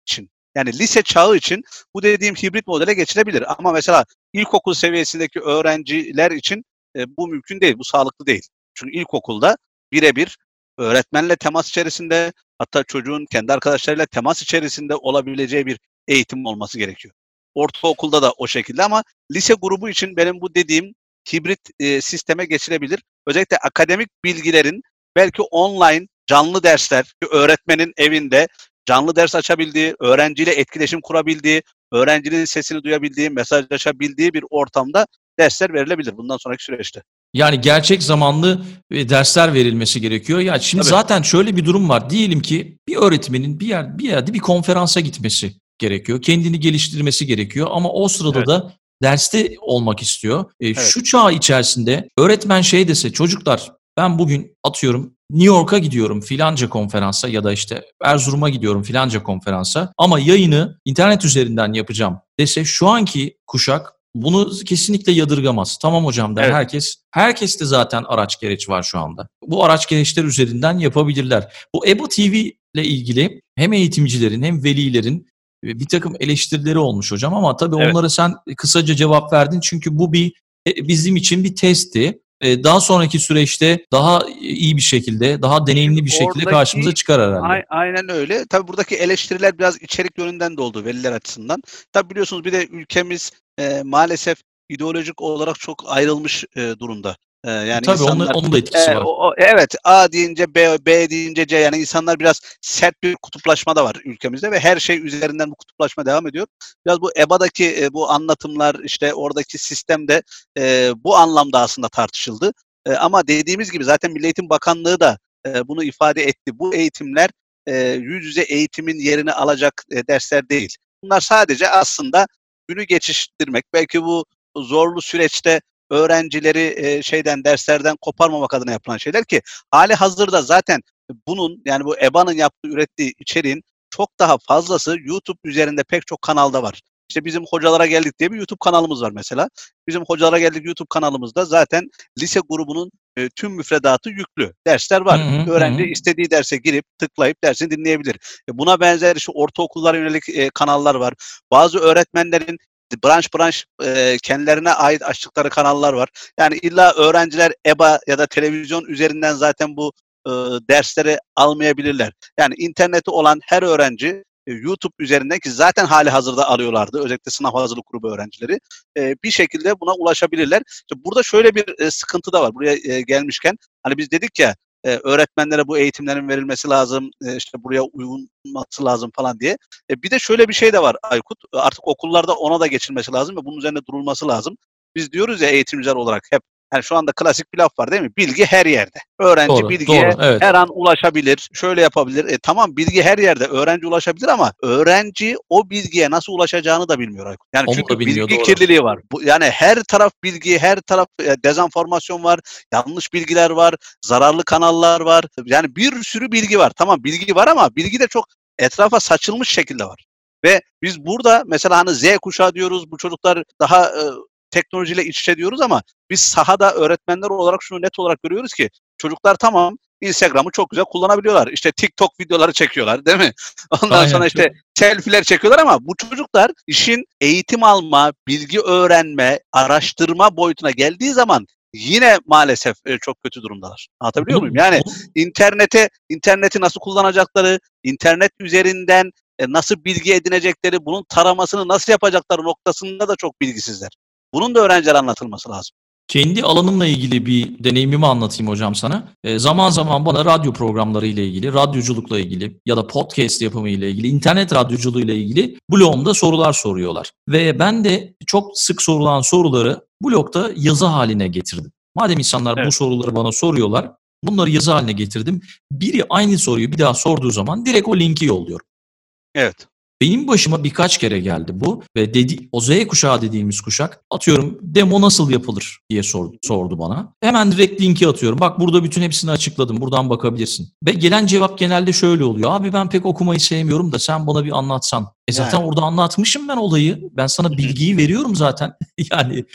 için yani lise çağı için bu dediğim hibrit modele geçilebilir. Ama mesela ilkokul seviyesindeki öğrenciler için e, bu mümkün değil, bu sağlıklı değil. Çünkü ilkokulda birebir öğretmenle temas içerisinde hatta çocuğun kendi arkadaşlarıyla temas içerisinde olabileceği bir eğitim olması gerekiyor. Ortaokulda da o şekilde ama lise grubu için benim bu dediğim hibrit e, sisteme geçilebilir. Özellikle akademik bilgilerin belki online canlı dersler, öğretmenin evinde canlı ders açabildiği, öğrenciyle etkileşim kurabildiği, öğrencinin sesini duyabildiği, mesajlaşabildiği bir ortamda dersler verilebilir bundan sonraki süreçte. Yani gerçek zamanlı e, dersler verilmesi gerekiyor. Ya şimdi Tabii. zaten şöyle bir durum var. Diyelim ki bir öğretmenin bir yer bir yerde bir konferansa gitmesi gerekiyor. Kendini geliştirmesi gerekiyor ama o sırada Evet. da derste olmak istiyor. E, Evet. Şu çağ içerisinde öğretmen şey dese çocuklar ben bugün atıyorum New York'a gidiyorum filanca konferansa ya da işte Erzurum'a gidiyorum filanca konferansa ama yayını internet üzerinden yapacağım dese şu anki kuşak bunu kesinlikle yadırgamaz. Tamam hocam der Evet. herkes. Herkeste zaten araç gereç var şu anda. Bu araç gereçler üzerinden yapabilirler. Bu EBA TV ile ilgili hem eğitimcilerin hem velilerin e, bir takım eleştirileri olmuş hocam ama tabii Evet. onlara sen kısaca cevap verdin çünkü bu bir e, bizim için bir testti. E, Daha sonraki süreçte daha iyi bir şekilde, daha deneyimli bir şekilde Oradaki- karşımıza çıkar herhalde. Ay- Aynen öyle. Tabii buradaki eleştiriler biraz içerik yönünden de oldu veliler açısından. Tabii biliyorsunuz bir de ülkemiz e, maalesef ideolojik olarak çok ayrılmış e, durumda. E, yani Tabii onun, insanlar onun da etkisi e, var. o- evet A deyince B, B deyince C yani insanlar biraz sert bir kutuplaşma da var ülkemizde ve her şey üzerinden bu kutuplaşma devam ediyor. Biraz bu EBA'daki e, bu anlatımlar işte oradaki sistemde e, bu anlamda aslında tartışıldı. E, ama dediğimiz gibi zaten Milli Eğitim Bakanlığı da e, bunu ifade etti. Bu eğitimler e, yüz yüze eğitimin yerini alacak e, dersler değil. Bunlar sadece aslında günü geçiştirmek. Belki bu zorlu süreçte öğrencileri e, şeyden derslerden koparmamak adına yapılan şeyler ki hali hazırda zaten bunun yani bu EBA'nın yaptığı ürettiği içeriğin çok daha fazlası YouTube üzerinde pek çok kanalda var. İşte bizim hocalara geldik diye bir YouTube kanalımız var mesela. Bizim hocalara geldik YouTube kanalımızda zaten lise grubunun e, tüm müfredatı yüklü. Dersler var. Hı hı, Öğrenci hı istediği derse girip tıklayıp dersini dinleyebilir. E, buna benzer işte ortaokullara yönelik e, kanallar var. Bazı öğretmenlerin branş branş e, kendilerine ait açtıkları kanallar var. Yani illa öğrenciler EBA ya da televizyon üzerinden zaten bu e, dersleri almayabilirler. Yani interneti olan her öğrenci YouTube üzerinden ki zaten hali hazırda alıyorlardı. Özellikle sınav hazırlık grubu öğrencileri. e, bir şekilde buna ulaşabilirler. İşte burada şöyle bir e, sıkıntı da var buraya e, gelmişken. Hani biz dedik ya e, öğretmenlere bu eğitimlerin verilmesi lazım, e, işte buraya uyulması lazım falan diye. E, bir de şöyle bir şey de var Aykut. Artık okullarda ona da geçilmesi lazım ve bunun üzerine durulması lazım. Biz diyoruz ya eğitimciler olarak hep yani şu anda klasik bir laf var değil mi? Bilgi her yerde. Öğrenci Doğru, bilgiye doğru, evet. her an ulaşabilir, şöyle yapabilir. E, tamam bilgi her yerde, öğrenci ulaşabilir ama öğrenci o bilgiye nasıl ulaşacağını da bilmiyor Aykut. Yani Onu çünkü bilmiyor, bilgi doğru. kirliliği var. Bu, yani her taraf bilgi, her taraf e, dezenformasyon var, yanlış bilgiler var, zararlı kanallar var. Yani bir sürü bilgi var. Tamam bilgi var ama bilgi de çok etrafa saçılmış şekilde var. Ve biz burada mesela hani Z kuşağı diyoruz, bu çocuklar daha e, teknolojiyle iç içe diyoruz ama biz sahada öğretmenler olarak şunu net olarak görüyoruz ki çocuklar tamam Instagram'ı çok güzel kullanabiliyorlar. İşte TikTok videoları çekiyorlar değil mi? [LAUGHS] Ondan Aynen, sonra işte selfie'ler çekiyorlar ama bu çocuklar işin eğitim alma, bilgi öğrenme, araştırma boyutuna geldiği zaman yine maalesef e, çok kötü durumdalar. Anlatabiliyor muyum? Yani internete interneti nasıl kullanacakları, internet üzerinden e, nasıl bilgi edinecekleri, bunun taramasını nasıl yapacakları noktasında da çok bilgisizler. Bunun da öğrencilere anlatılması lazım. Kendi alanımla ilgili bir deneyimimi anlatayım hocam sana. E, zaman zaman bana radyo programları ile ilgili, radyoculukla ilgili ya da podcast yapımı ile ilgili, internet radyoculuğu ile ilgili blogumda sorular soruyorlar. Ve ben de çok sık sorulan soruları blogda yazı haline getirdim. Madem insanlar bu Evet. soruları bana soruyorlar, Bunları yazı haline getirdim. Biri aynı soruyu bir daha sorduğu zaman direkt o linki yolluyorum. Evet. Benim başıma birkaç kere geldi bu ve dedi o Z kuşağı dediğimiz kuşak atıyorum demo nasıl yapılır diye sordu, sordu bana. Hemen direkt linki atıyorum. Bak burada bütün hepsini açıkladım. Buradan bakabilirsin. Ve gelen cevap genelde şöyle oluyor. Abi ben pek okumayı sevmiyorum da sen bana bir anlatsan. E zaten Yani. orada anlatmışım ben olayı. Ben sana bilgiyi veriyorum zaten. [LAUGHS] yani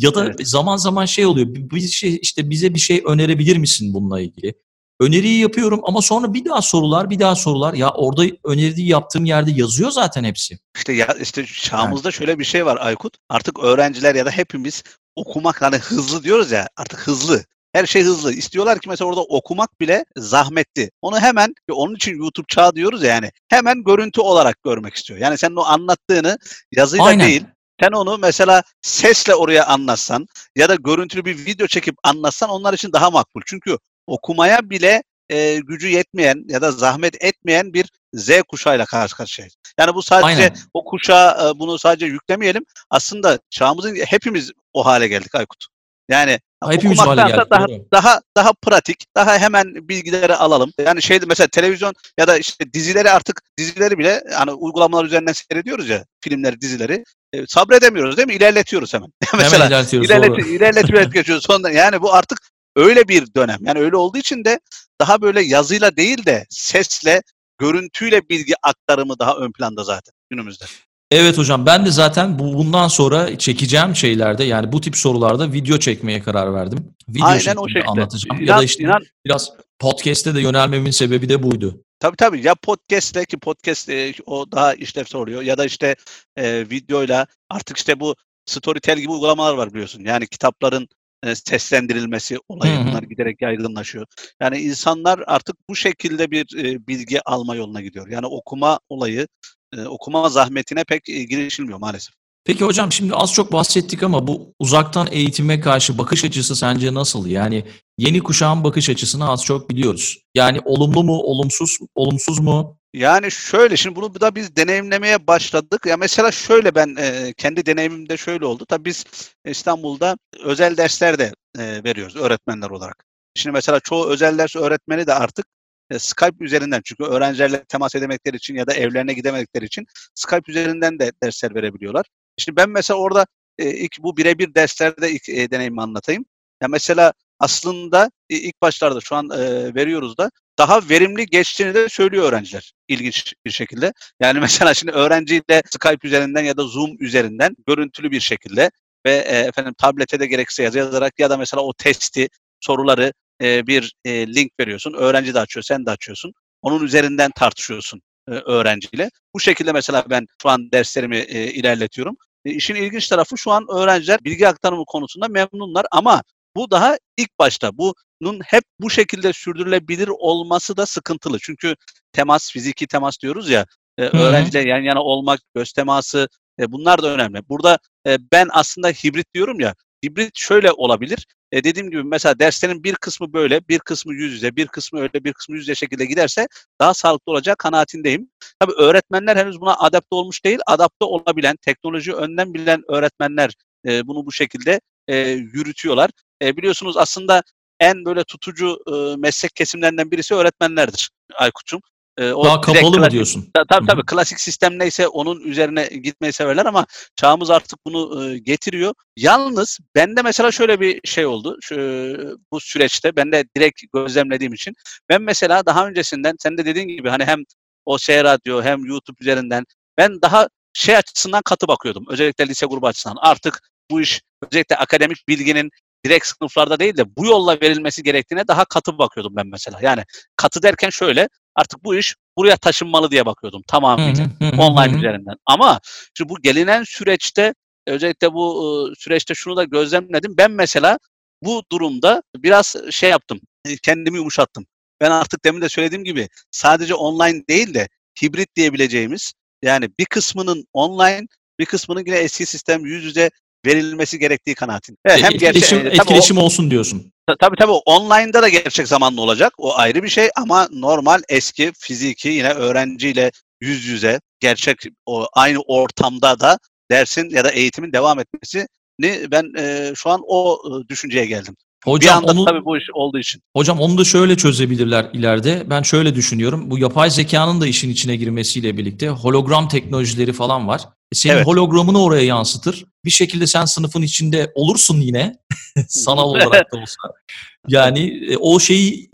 ya da Evet. zaman zaman şey oluyor. Bir şey işte bize bir şey önerebilir misin bununla ilgili? Öneriyi yapıyorum ama sonra bir daha sorular, bir daha sorular. Ya orada öneriyi yaptığım yerde yazıyor zaten hepsi. İşte ya işte çağımızda şöyle bir şey var Aykut. Artık öğrenciler ya da hepimiz okumak hani hızlı diyoruz ya artık hızlı. Her şey hızlı. İstiyorlar ki mesela orada okumak bile zahmetli. Onu hemen onun için YouTube çağı diyoruz ya yani hemen görüntü olarak görmek istiyor. Yani senin o anlattığını yazıyla Aynen. değil sen onu mesela sesle oraya anlatsan ya da görüntülü bir video çekip anlatsan onlar için daha makbul. Çünkü okumaya bile e, gücü yetmeyen ya da zahmet etmeyen bir Z kuşağıyla karşı karşıyayız. Yani bu sadece Aynen. o kuşağa e, bunu sadece yüklemeyelim. Aslında çağımızın hepimiz o hale geldik Aykut. Yani Hepimiz hale geldik. daha doğru. daha daha pratik, daha hemen bilgileri alalım. Yani şeyde mesela televizyon ya da işte dizileri artık dizileri bile hani uygulamalar üzerinden seyrediyoruz ya filmleri, dizileri. E, sabredemiyoruz değil mi? İlerletiyoruz hemen. [LAUGHS] mesela Hemen ilerletiyoruz. İlerlet, ilerletip [LAUGHS] geçiyoruz. Sonra yani bu artık öyle bir dönem. Yani öyle olduğu için de daha böyle yazıyla değil de sesle, görüntüyle bilgi aktarımı daha ön planda zaten günümüzde. Evet hocam ben de zaten bu bundan sonra çekeceğim şeylerde yani bu tip sorularda video çekmeye karar verdim. Video Aynen o şekilde. anlatacağım. ya İnan- da işte inan- biraz podcast'te de yönelmemin sebebi de buydu. Tabii tabii ya podcast'le ki podcast e, o daha işlevsel oluyor ya da işte e, videoyla artık işte bu Storytel gibi uygulamalar var biliyorsun. Yani kitapların e, seslendirilmesi olayı bunlar giderek yaygınlaşıyor. Yani insanlar artık bu şekilde bir e, bilgi alma yoluna gidiyor. Yani okuma olayı, e, okuma zahmetine pek e, girişilmiyor maalesef. Peki hocam şimdi az çok bahsettik ama bu uzaktan eğitime karşı bakış açısı sence nasıl? Yani yeni kuşağın bakış açısını az çok biliyoruz. Yani olumlu mu, olumsuz, olumsuz mu? Yani şöyle şimdi bunu da biz deneyimlemeye başladık. Ya mesela şöyle ben e, kendi deneyimimde şöyle oldu. Tabii biz İstanbul'da özel dersler de e, veriyoruz öğretmenler olarak. Şimdi mesela çoğu özel ders öğretmeni de artık e, Skype üzerinden çünkü öğrencilerle temas edemedikleri için ya da evlerine gidemedikleri için Skype üzerinden de dersler verebiliyorlar. Şimdi ben mesela orada e, ilk bu birebir derslerde ilk e, deneyimi anlatayım. Ya mesela aslında e, ilk başlarda şu an e, veriyoruz da daha verimli geçtiğini de söylüyor öğrenciler ilginç bir şekilde. Yani [LAUGHS] mesela şimdi öğrenciyle Skype üzerinden ya da Zoom üzerinden görüntülü bir şekilde ve e, efendim tablete de gerekirse yazı yazarak ya da mesela o testi, soruları e, bir e, link veriyorsun. Öğrenci de açıyor, sen de açıyorsun. Onun üzerinden tartışıyorsun e, öğrenciyle. Bu şekilde mesela ben şu an derslerimi e, ilerletiyorum. E, işin ilginç tarafı şu an öğrenciler bilgi aktarımı konusunda memnunlar ama bu daha ilk başta. Bunun hep bu şekilde sürdürülebilir olması da sıkıntılı. Çünkü temas, fiziki temas diyoruz ya, e, hı. öğrenciyle yan yana olmak, göz teması e, bunlar da önemli. Burada e, ben aslında hibrit diyorum ya, hibrit şöyle olabilir. E, dediğim gibi mesela derslerin bir kısmı böyle, bir kısmı yüz yüze, bir kısmı öyle, bir kısmı yüz yüze şekilde giderse daha sağlıklı olacak kanaatindeyim. Tabii öğretmenler henüz buna adapte olmuş değil. Adapte olabilen, teknoloji önden bilen öğretmenler e, bunu bu şekilde e, yürütüyorlar. E, biliyorsunuz aslında en böyle tutucu e, meslek kesimlerinden birisi öğretmenlerdir Aykut'cum. E, o Daha kapalı mı klasik- diyorsun? Ta- Tabii tabii hı. klasik sistem neyse onun üzerine gitmeyi severler ama çağımız artık bunu e, getiriyor. Yalnız bende mesela şöyle bir şey oldu şu, bu süreçte ben de direkt gözlemlediğim için. Ben mesela daha öncesinden sen de dediğin gibi hani hem o şey radyo hem YouTube üzerinden ben daha şey açısından katı bakıyordum. Özellikle lise grubu açısından. Artık bu iş özellikle akademik bilginin direkt sınıflarda değil de bu yolla verilmesi gerektiğine daha katı bakıyordum ben mesela. Yani katı derken şöyle artık bu iş buraya taşınmalı diye bakıyordum tamamıyla online üzerinden. Ama şimdi bu gelinen süreçte özellikle bu süreçte şunu da gözlemledim. Ben mesela bu durumda biraz şey yaptım. e, Kendimi yumuşattım. Ben artık demin de söylediğim gibi sadece online değil de hibrit diyebileceğimiz yani bir kısmının online bir kısmının yine eski sistem yüz yüze verilmesi gerektiği kanaatindeyim. Evet, hem gerçek, etkileşim, e, tabii o- etkileşim olsun diyorsun. Ta- Tabii tabii online'da da gerçek zamanlı olacak. O ayrı bir şey ama normal eski fiziki yine öğrenciyle yüz yüze gerçek o aynı ortamda da dersin ya da eğitimin devam etmesini ben e, şu an o e, düşünceye geldim. bir anda onu, tabii bu iş olduğu için. Hocam onu da şöyle çözebilirler ileride. Ben şöyle düşünüyorum. Bu yapay zekanın da işin içine girmesiyle birlikte hologram teknolojileri falan var. Senin evet. hologramını oraya yansıtır. Bir şekilde sen sınıfın içinde olursun yine. [LAUGHS] Sanal olarak da olsa. Yani e, o şeyi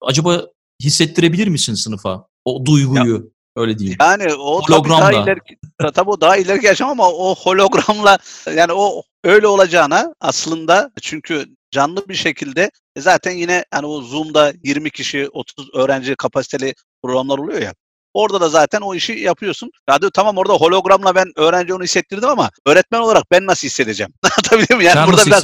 acaba hissettirebilir misin sınıfa? O duyguyu. Ya, öyle diyeyim. Yani o hologramla. Tabii, daha ileriki, tabii o daha ileriki yaşam ama o hologramla yani o öyle olacağına aslında çünkü canlı bir şekilde e, zaten yine hani o Zoom'da 20 kişi 30 öğrenci kapasiteli programlar oluyor ya. Orada da zaten o işi yapıyorsun. Ya diyor, tamam orada hologramla ben öğrenci onu hissettirdim ama öğretmen olarak ben nasıl hissedeceğim? [LAUGHS] Anlatabiliyor muyum? Yani Sen burada biraz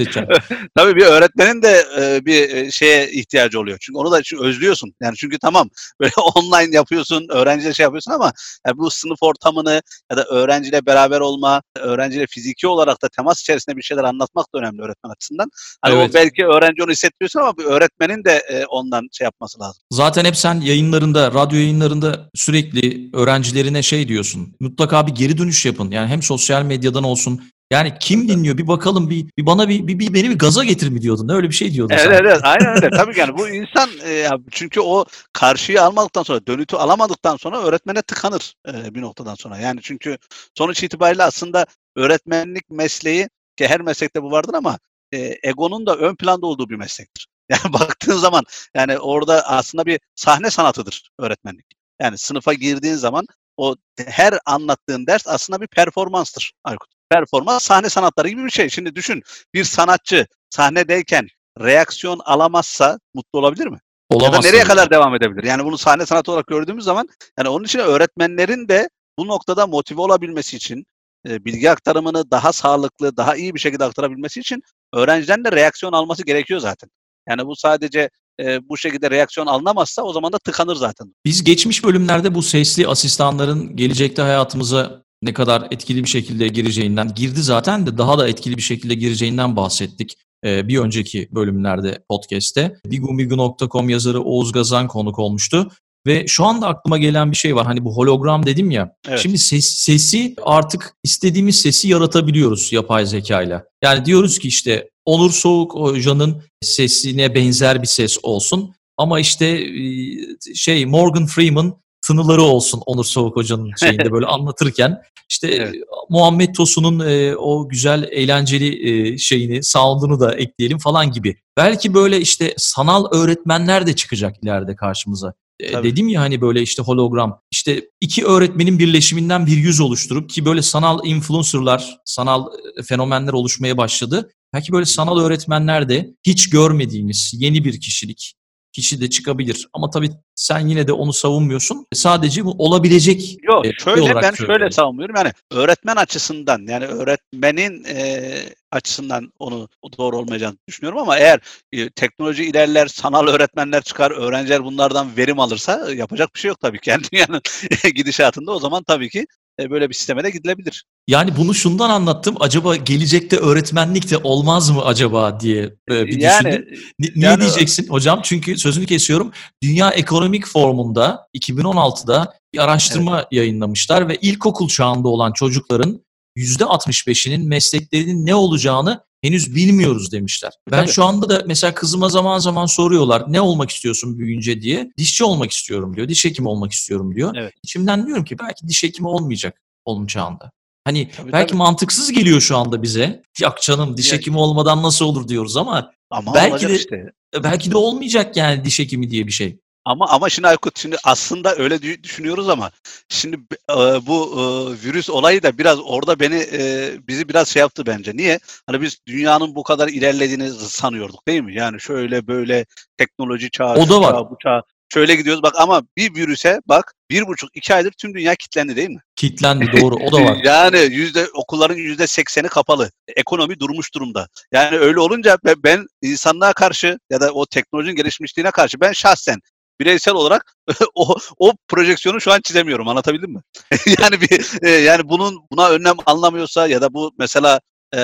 [LAUGHS] tabii bir öğretmenin de e, bir e, şeye ihtiyacı oluyor. Çünkü onu da özlüyorsun. Yani çünkü tamam [LAUGHS] böyle online yapıyorsun, öğrenciyle şey yapıyorsun ama yani bu sınıf ortamını ya da öğrenciyle beraber olma, öğrenciyle fiziki olarak da temas içerisinde bir şeyler anlatmak da önemli öğretmen açısından. Hani evet. o belki öğrenci onu hissettiriyorsun ama bir öğretmenin de e, ondan şey yapması lazım. Zaten hep sen yayınlarında, radyo yayınlarında sürekli sürekli öğrencilerine şey diyorsun. Mutlaka bir geri dönüş yapın. Yani hem sosyal medyadan olsun. Yani kim dinliyor bir bakalım bir, bir bana bir, bir, bir beni bir gaza getir mi diyordun. Öyle bir şey diyordun. Evet sen. evet aynen öyle. [LAUGHS] Tabii yani bu insan e, çünkü o karşıyı almadıktan sonra dönütü alamadıktan sonra öğretmene tıkanır e, bir noktadan sonra. Yani çünkü sonuç itibariyle aslında öğretmenlik mesleği ki her meslekte bu vardır ama e, egonun da ön planda olduğu bir meslektir. [LAUGHS] Yani baktığın zaman yani orada aslında bir sahne sanatıdır öğretmenlik. Yani sınıfa girdiğin zaman o her anlattığın ders aslında bir performanstır Aykut. Performans sahne sanatları gibi bir şey. Şimdi düşün bir sanatçı sahnedeyken reaksiyon alamazsa mutlu olabilir mi? Olamaz. Ya da nereye kadar devam edebilir? Yani bunu sahne sanatı olarak gördüğümüz zaman yani onun için öğretmenlerin de bu noktada motive olabilmesi için e, bilgi aktarımını daha sağlıklı, daha iyi bir şekilde aktarabilmesi için öğrenciden de reaksiyon alması gerekiyor zaten. Yani bu sadece e, bu şekilde reaksiyon alınamazsa o zaman da tıkanır zaten. Biz geçmiş bölümlerde bu sesli asistanların gelecekte hayatımıza ne kadar etkili bir şekilde gireceğinden girdi zaten de daha da etkili bir şekilde gireceğinden bahsettik bir önceki bölümlerde podcast'te. bigumigu.com yazarı Oğuz Gazan konuk olmuştu. Ve şu anda aklıma gelen bir şey var. Hani bu hologram dedim ya. Evet. Şimdi ses, sesi artık istediğimiz sesi yaratabiliyoruz yapay zekayla. Yani diyoruz ki işte Onur Soğuk Hoca'nın sesine benzer bir ses olsun. Ama işte e, şey Morgan Freeman tınıları olsun Onur Soğuk Hoca'nın [LAUGHS] şeyinde böyle anlatırken. işte evet. Muhammed Tosun'un e, o güzel eğlenceli e, şeyini, sound'unu da ekleyelim falan gibi. Belki böyle işte sanal öğretmenler de çıkacak ileride karşımıza. E, Tabii. Dedim ya hani böyle işte hologram. İşte iki öğretmenin birleşiminden bir yüz oluşturup ki böyle sanal influencerlar, sanal e, fenomenler oluşmaya başladı. Belki böyle sanal öğretmenler de hiç görmediğimiz yeni bir kişilik kişi de çıkabilir. Ama tabii sen yine de onu savunmuyorsun. Sadece bu olabilecek Yok e, şöyle ben söylüyorum. şöyle savunmuyorum. Yani öğretmen açısından yani öğretmenin e, açısından onu doğru olmayacağını düşünüyorum ama eğer e, teknoloji ilerler, sanal öğretmenler çıkar, öğrenciler bunlardan verim alırsa e, yapacak bir şey yok tabii ki. [LAUGHS] Yani dünyanın gidişatında o zaman tabii ki e, böyle bir sisteme de gidilebilir. Yani bunu şundan anlattım. Acaba gelecekte öğretmenlik de olmaz mı acaba diye e, bir yani, düşündüm. N- niye yani, diyeceksin hocam? Çünkü sözünü kesiyorum. Dünya Ekonomik Forumu'nda 2016'da bir araştırma evet. yayınlamışlar ve ilkokul çağında olan çocukların %65'inin mesleklerinin ne olacağını henüz bilmiyoruz demişler. Ben Tabii. şu anda da mesela kızıma zaman zaman soruyorlar ne olmak istiyorsun büyüyünce diye. Dişçi olmak istiyorum diyor. Diş hekimi olmak istiyorum diyor. Evet. İçimden diyorum ki belki diş hekimi olmayacak olacağında. Hani tabii, belki tabii. mantıksız geliyor şu anda bize. Yok canım diş ya, hekimi olmadan nasıl olur diyoruz ama, ama belki de işte. belki de olmayacak yani diş hekimi diye bir şey. Ama ama şimdi Aykut şimdi aslında öyle düşünüyoruz ama şimdi e, bu e, virüs olayı da biraz orada beni e, bizi biraz şey yaptı bence. Niye? Hani biz dünyanın bu kadar ilerlediğini sanıyorduk değil mi? Yani şöyle böyle teknoloji çağı, o da var. Çağı, bu çağı şöyle gidiyoruz. Bak ama bir virüse bak bir buçuk iki aydır tüm dünya kilitlendi değil mi? Kilitlendi [LAUGHS] doğru o da var. yani yüzde okulların yüzde sekseni kapalı. Ekonomi durmuş durumda. Yani öyle olunca ben insanlığa karşı ya da o teknolojinin gelişmişliğine karşı ben şahsen bireysel olarak [LAUGHS] o o projeksiyonu şu an çizemiyorum. Anlatabildim mi? [LAUGHS] yani bir e, yani bunun buna önlem anlamıyorsa ya da bu mesela e,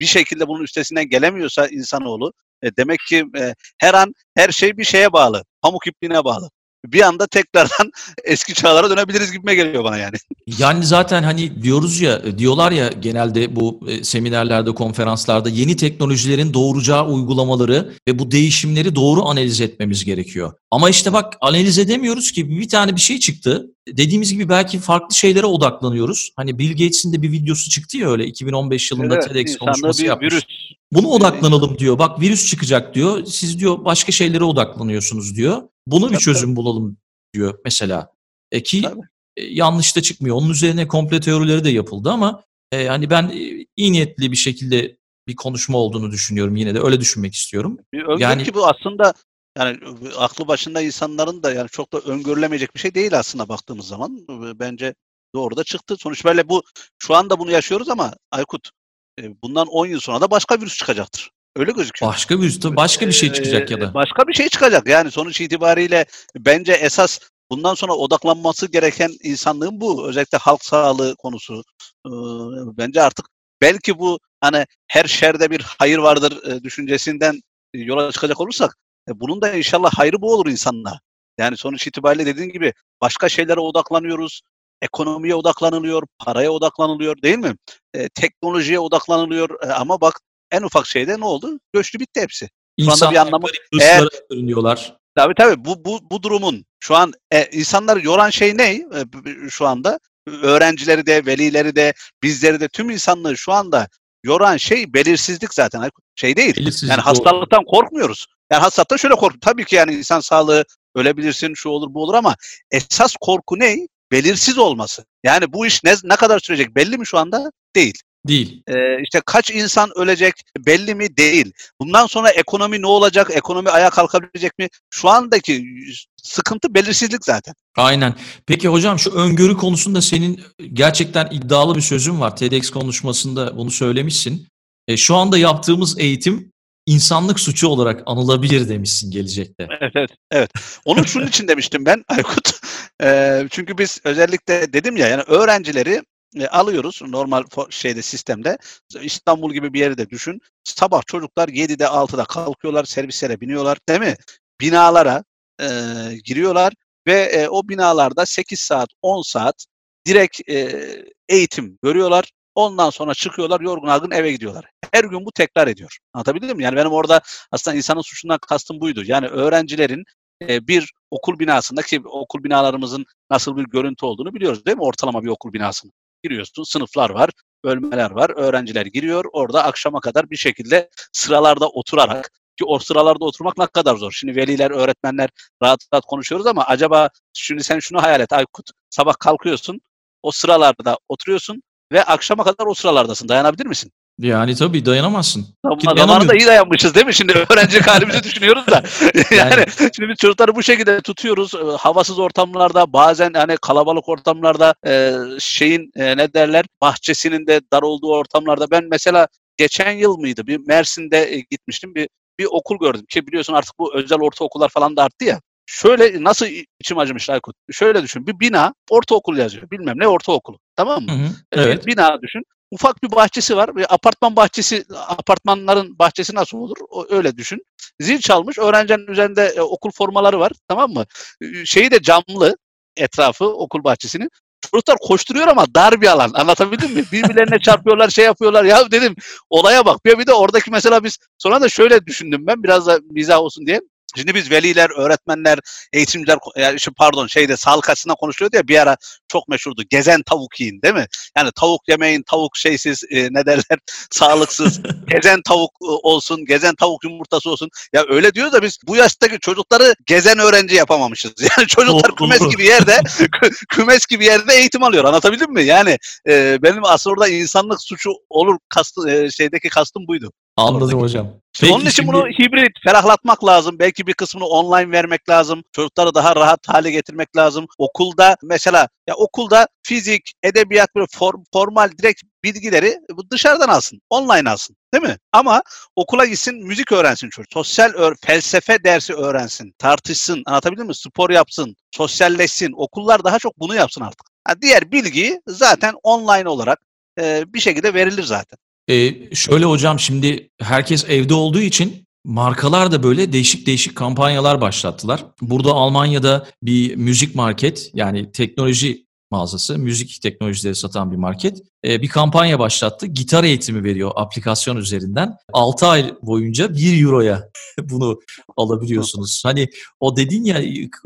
bir şekilde bunun üstesinden gelemiyorsa insanoğlu e, demek ki e, her an her şey bir şeye bağlı. Pamuk ipliğine bağlı. Bir anda tekrardan [LAUGHS] eski çağlara dönebiliriz gibime geliyor bana yani. Yani zaten hani diyoruz ya, diyorlar ya genelde bu e, seminerlerde, konferanslarda yeni teknolojilerin doğuracağı uygulamaları ve bu değişimleri doğru analiz etmemiz gerekiyor. Ama işte bak analiz edemiyoruz ki bir tane bir şey çıktı. Dediğimiz gibi belki farklı şeylere odaklanıyoruz. Hani Bill Gates'in de bir videosu çıktı ya öyle 2015 yılında Evet, TEDx konuşması bir yapmış. virüs. Bunu odaklanalım diyor. Bak virüs çıkacak diyor. Siz diyor başka şeylere odaklanıyorsunuz diyor. Bunu bir çözüm bulalım diyor mesela. E ki Tabii. e, yanlış da çıkmıyor. Onun üzerine komple teorileri de yapıldı ama e, hani ben e, iyi niyetli bir şekilde bir konuşma olduğunu düşünüyorum yine de öyle düşünmek istiyorum. Öngörü Yani- ki bu aslında yani aklı başında insanların da yani çok da öngörülemeyecek bir şey değil aslında baktığımız zaman. Bence doğru da çıktı. Sonuç böyle bu şu anda bunu yaşıyoruz ama Aykut e, bundan 10 yıl sonra da başka virüs çıkacaktır. Öyle gözüküyor. Başka bir tabii başka bir şey çıkacak ya da. Başka bir şey çıkacak. Yani sonuç itibariyle bence esas bundan sonra odaklanması gereken insanlığın bu. Özellikle halk sağlığı konusu. Ee, bence artık belki bu hani her şerde bir hayır vardır e, düşüncesinden yola çıkacak olursak e, bunun da inşallah hayrı bu olur insanlığa. Yani sonuç itibariyle dediğin gibi başka şeylere odaklanıyoruz. Ekonomiye odaklanılıyor, paraya odaklanılıyor değil mi? E, teknolojiye odaklanılıyor E, ama bak en ufak şeyde ne oldu? Göçtü bitti hepsi. anda bir İnsanlar anlamı- hırslara bürünüyorlar. Tabii tabii bu bu bu durumun şu an e, insanları yoran şey ne? E, şu anda öğrencileri de, velileri de, bizleri de tüm insanlığı şu anda yoran şey belirsizlik zaten. Şey değil. Belirsizlik, Yani doğru. hastalıktan korkmuyoruz. Yani hastalıktan şöyle kork. Tabii ki yani insan sağlığı ölebilirsin, şu olur, bu olur ama esas korku ne? Belirsiz olması. Yani bu iş ne, ne kadar sürecek belli mi şu anda? Değil. Değil. Ee, işte kaç insan ölecek belli mi? Değil. Bundan sonra ekonomi ne olacak? Ekonomi ayağa kalkabilecek mi? Şu andaki sıkıntı belirsizlik zaten. Aynen. Peki hocam şu öngörü konusunda senin gerçekten iddialı bir sözün var. TEDx konuşmasında bunu söylemişsin. E, şu anda yaptığımız eğitim insanlık suçu olarak anılabilir demişsin gelecekte. Evet, evet. evet. Onu şunun [LAUGHS] için demiştim ben Aykut. Ee, çünkü biz özellikle dedim ya yani öğrencileri e, alıyoruz normal şeyde sistemde. İstanbul gibi bir yeri de düşün. Sabah çocuklar 7'de 6'da kalkıyorlar, servislere biniyorlar değil mi? Binalara e, giriyorlar ve e, o binalarda 8 saat, 10 saat direkt e, eğitim görüyorlar. Ondan sonra çıkıyorlar yorgun argın eve gidiyorlar. Her gün bu tekrar ediyor. Anlatabildim mi? Yani benim orada aslında insanın suçundan kastım buydu. Yani öğrencilerin e, bir okul binasında ki okul binalarımızın nasıl bir görüntü olduğunu biliyoruz değil mi? Ortalama bir okul binasını. Giriyorsun, sınıflar var, bölmeler var, öğrenciler giriyor. Orada akşama kadar bir şekilde sıralarda oturarak ki o sıralarda oturmak ne kadar zor. Şimdi veliler, öğretmenler rahat rahat konuşuyoruz ama acaba şimdi sen şunu hayal et Aykut. Sabah kalkıyorsun, o sıralarda oturuyorsun ve akşama kadar o sıralardasın. Dayanabilir misin? Yani tabii dayanamazsın. Ki Zamanında iyi dayanmışız değil mi? Şimdi öğrencilik [LAUGHS] halimizi düşünüyoruz da. [LAUGHS] yani şimdi biz çocukları bu şekilde tutuyoruz. e, Havasız ortamlarda bazen hani kalabalık ortamlarda e, şeyin e, ne derler bahçesinin de dar olduğu ortamlarda ben mesela geçen yıl mıydı bir Mersin'de e, gitmiştim bir bir okul gördüm ki biliyorsun artık bu özel ortaokullar falan da arttı ya. Şöyle nasıl içim acımış Aykut. Şöyle düşün bir bina ortaokul yazıyor. Bilmem ne ortaokulu. Tamam mı? Hı hı. Evet. Evet. Bir bina düşün. Ufak bir bahçesi var. Bir apartman bahçesi, apartmanların bahçesi nasıl olur? O, öyle düşün. Zil çalmış. Öğrencinin üzerinde e, okul formaları var. Tamam mı? Şeyi de camlı etrafı okul bahçesinin. Çocuklar koşturuyor ama dar bir alan. Anlatabildim mi? Birbirlerine çarpıyorlar, şey yapıyorlar. Ya dedim olaya bak. Bir de oradaki mesela biz sonra da şöyle düşündüm ben biraz da mizah olsun diye. Şimdi biz veliler, öğretmenler, eğitimciler, yani pardon şeyde sağlık açısından konuşuyordu ya bir ara çok meşhurdu. Gezen tavuk yiyin değil mi? Yani tavuk yemeyin, tavuk şeysiz e, ne derler [LAUGHS] sağlıksız. [LAUGHS] gezen tavuk e, olsun, gezen tavuk yumurtası olsun. Ya öyle diyoruz da biz bu yaştaki çocukları gezen öğrenci yapamamışız. [LAUGHS] Yani çocuklar Doğru, kümes doğru. gibi yerde kü- kümes gibi yerde eğitim alıyor. Anlatabildim mi? Yani e, benim aslında orada insanlık suçu olur kastı, e, şeydeki kastım buydu. Anladım hocam. Şimdi onun Peki için şimdi- bunu hibrit, ferahlatmak lazım. Belki bir kısmını online vermek lazım. Çocukları daha rahat hale getirmek lazım. Okulda mesela ya okulda fizik, edebiyat böyle form- formal direkt bilgileri bu dışarıdan alsın. Online alsın. Değil mi? Ama okula gitsin, müzik öğrensin çocuk. Sosyal ör- felsefe dersi öğrensin. Tartışsın. Anlatabildim mi? Spor yapsın. Sosyalleşsin. Okullar daha çok bunu yapsın artık. Ha, diğer bilgi zaten online olarak e, bir şekilde verilir zaten. Ee, şöyle hocam şimdi herkes evde olduğu için markalar da böyle değişik değişik kampanyalar başlattılar. Burada Almanya'da bir müzik market yani teknoloji mağazası, müzik teknolojileri satan bir market e, bir kampanya başlattı. Gitar eğitimi veriyor aplikasyon üzerinden. 6 ay boyunca 1 euroya [LAUGHS] bunu alabiliyorsunuz. Hani o dedin ya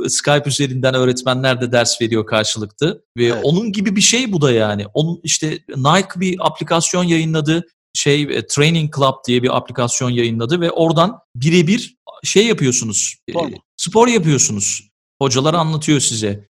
Skype üzerinden öğretmenler de ders veriyor karşılıklı ve evet. onun gibi bir şey bu da yani. Onun işte Nike bir aplikasyon yayınladı şey e, Training Club diye bir aplikasyon yayınladı ve oradan birebir şey yapıyorsunuz. Spor, e, spor yapıyorsunuz. Hocalar anlatıyor size.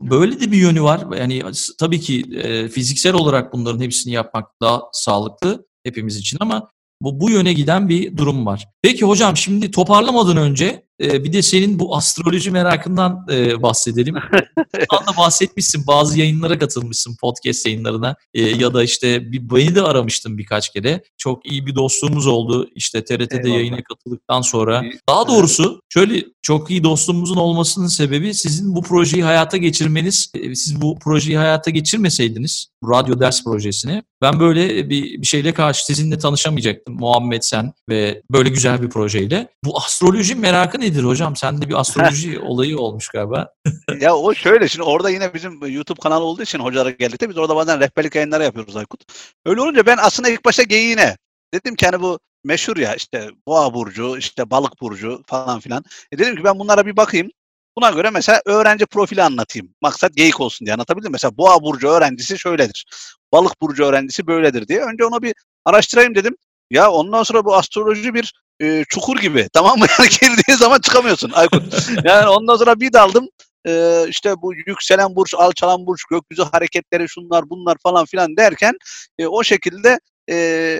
Böyle de bir yönü var. Yani tabii ki e, fiziksel olarak bunların hepsini yapmak daha sağlıklı hepimiz için ama bu, bu yöne giden bir durum var. Peki hocam şimdi toparlamadan önce e, bir de senin bu astroloji merakından e, bahsedelim. [LAUGHS] Ondan da bahsetmişsin. Bazı yayınlara katılmışsın podcast yayınlarına e, ya da işte bir, beni de aramıştın birkaç kere. Çok iyi bir dostluğumuz oldu. İşte TRT'de Eyvallah. yayına katıldıktan sonra. Daha doğrusu şöyle çok iyi dostluğumuzun olmasının sebebi sizin bu projeyi hayata geçirmeniz. E, siz bu projeyi hayata geçirmeseydiniz, radyo ders projesini ben böyle bir, bir şeyle karşı sizinle tanışamayacaktım. Muhammed sen ve böyle güzel bir projeyle. Bu astroloji merakı nedir hocam? Sende bir astroloji [LAUGHS] olayı olmuş galiba. ya o şöyle şimdi orada yine bizim YouTube kanalı olduğu için hocalara geldik de biz orada bazen rehberlik yayınları yapıyoruz Aykut. Öyle olunca ben aslında ilk başta geyiğine dedim ki hani bu meşhur ya işte boğa burcu, işte balık burcu falan filan. E dedim ki ben bunlara bir bakayım. Buna göre mesela öğrenci profili anlatayım. Maksat geyik olsun diye anlatabildim. Mesela boğa burcu öğrencisi şöyledir. Balık burcu öğrencisi böyledir diye. Önce ona bir araştırayım dedim. Ya ondan sonra bu astroloji bir e, çukur gibi. [LAUGHS] Tamam mı? Yani girdiğin zaman çıkamıyorsun Aykut. Yani ondan sonra bir daldım. E, işte bu yükselen burç, alçalan burç, gökyüzü hareketleri şunlar bunlar falan filan derken e, o şekilde e,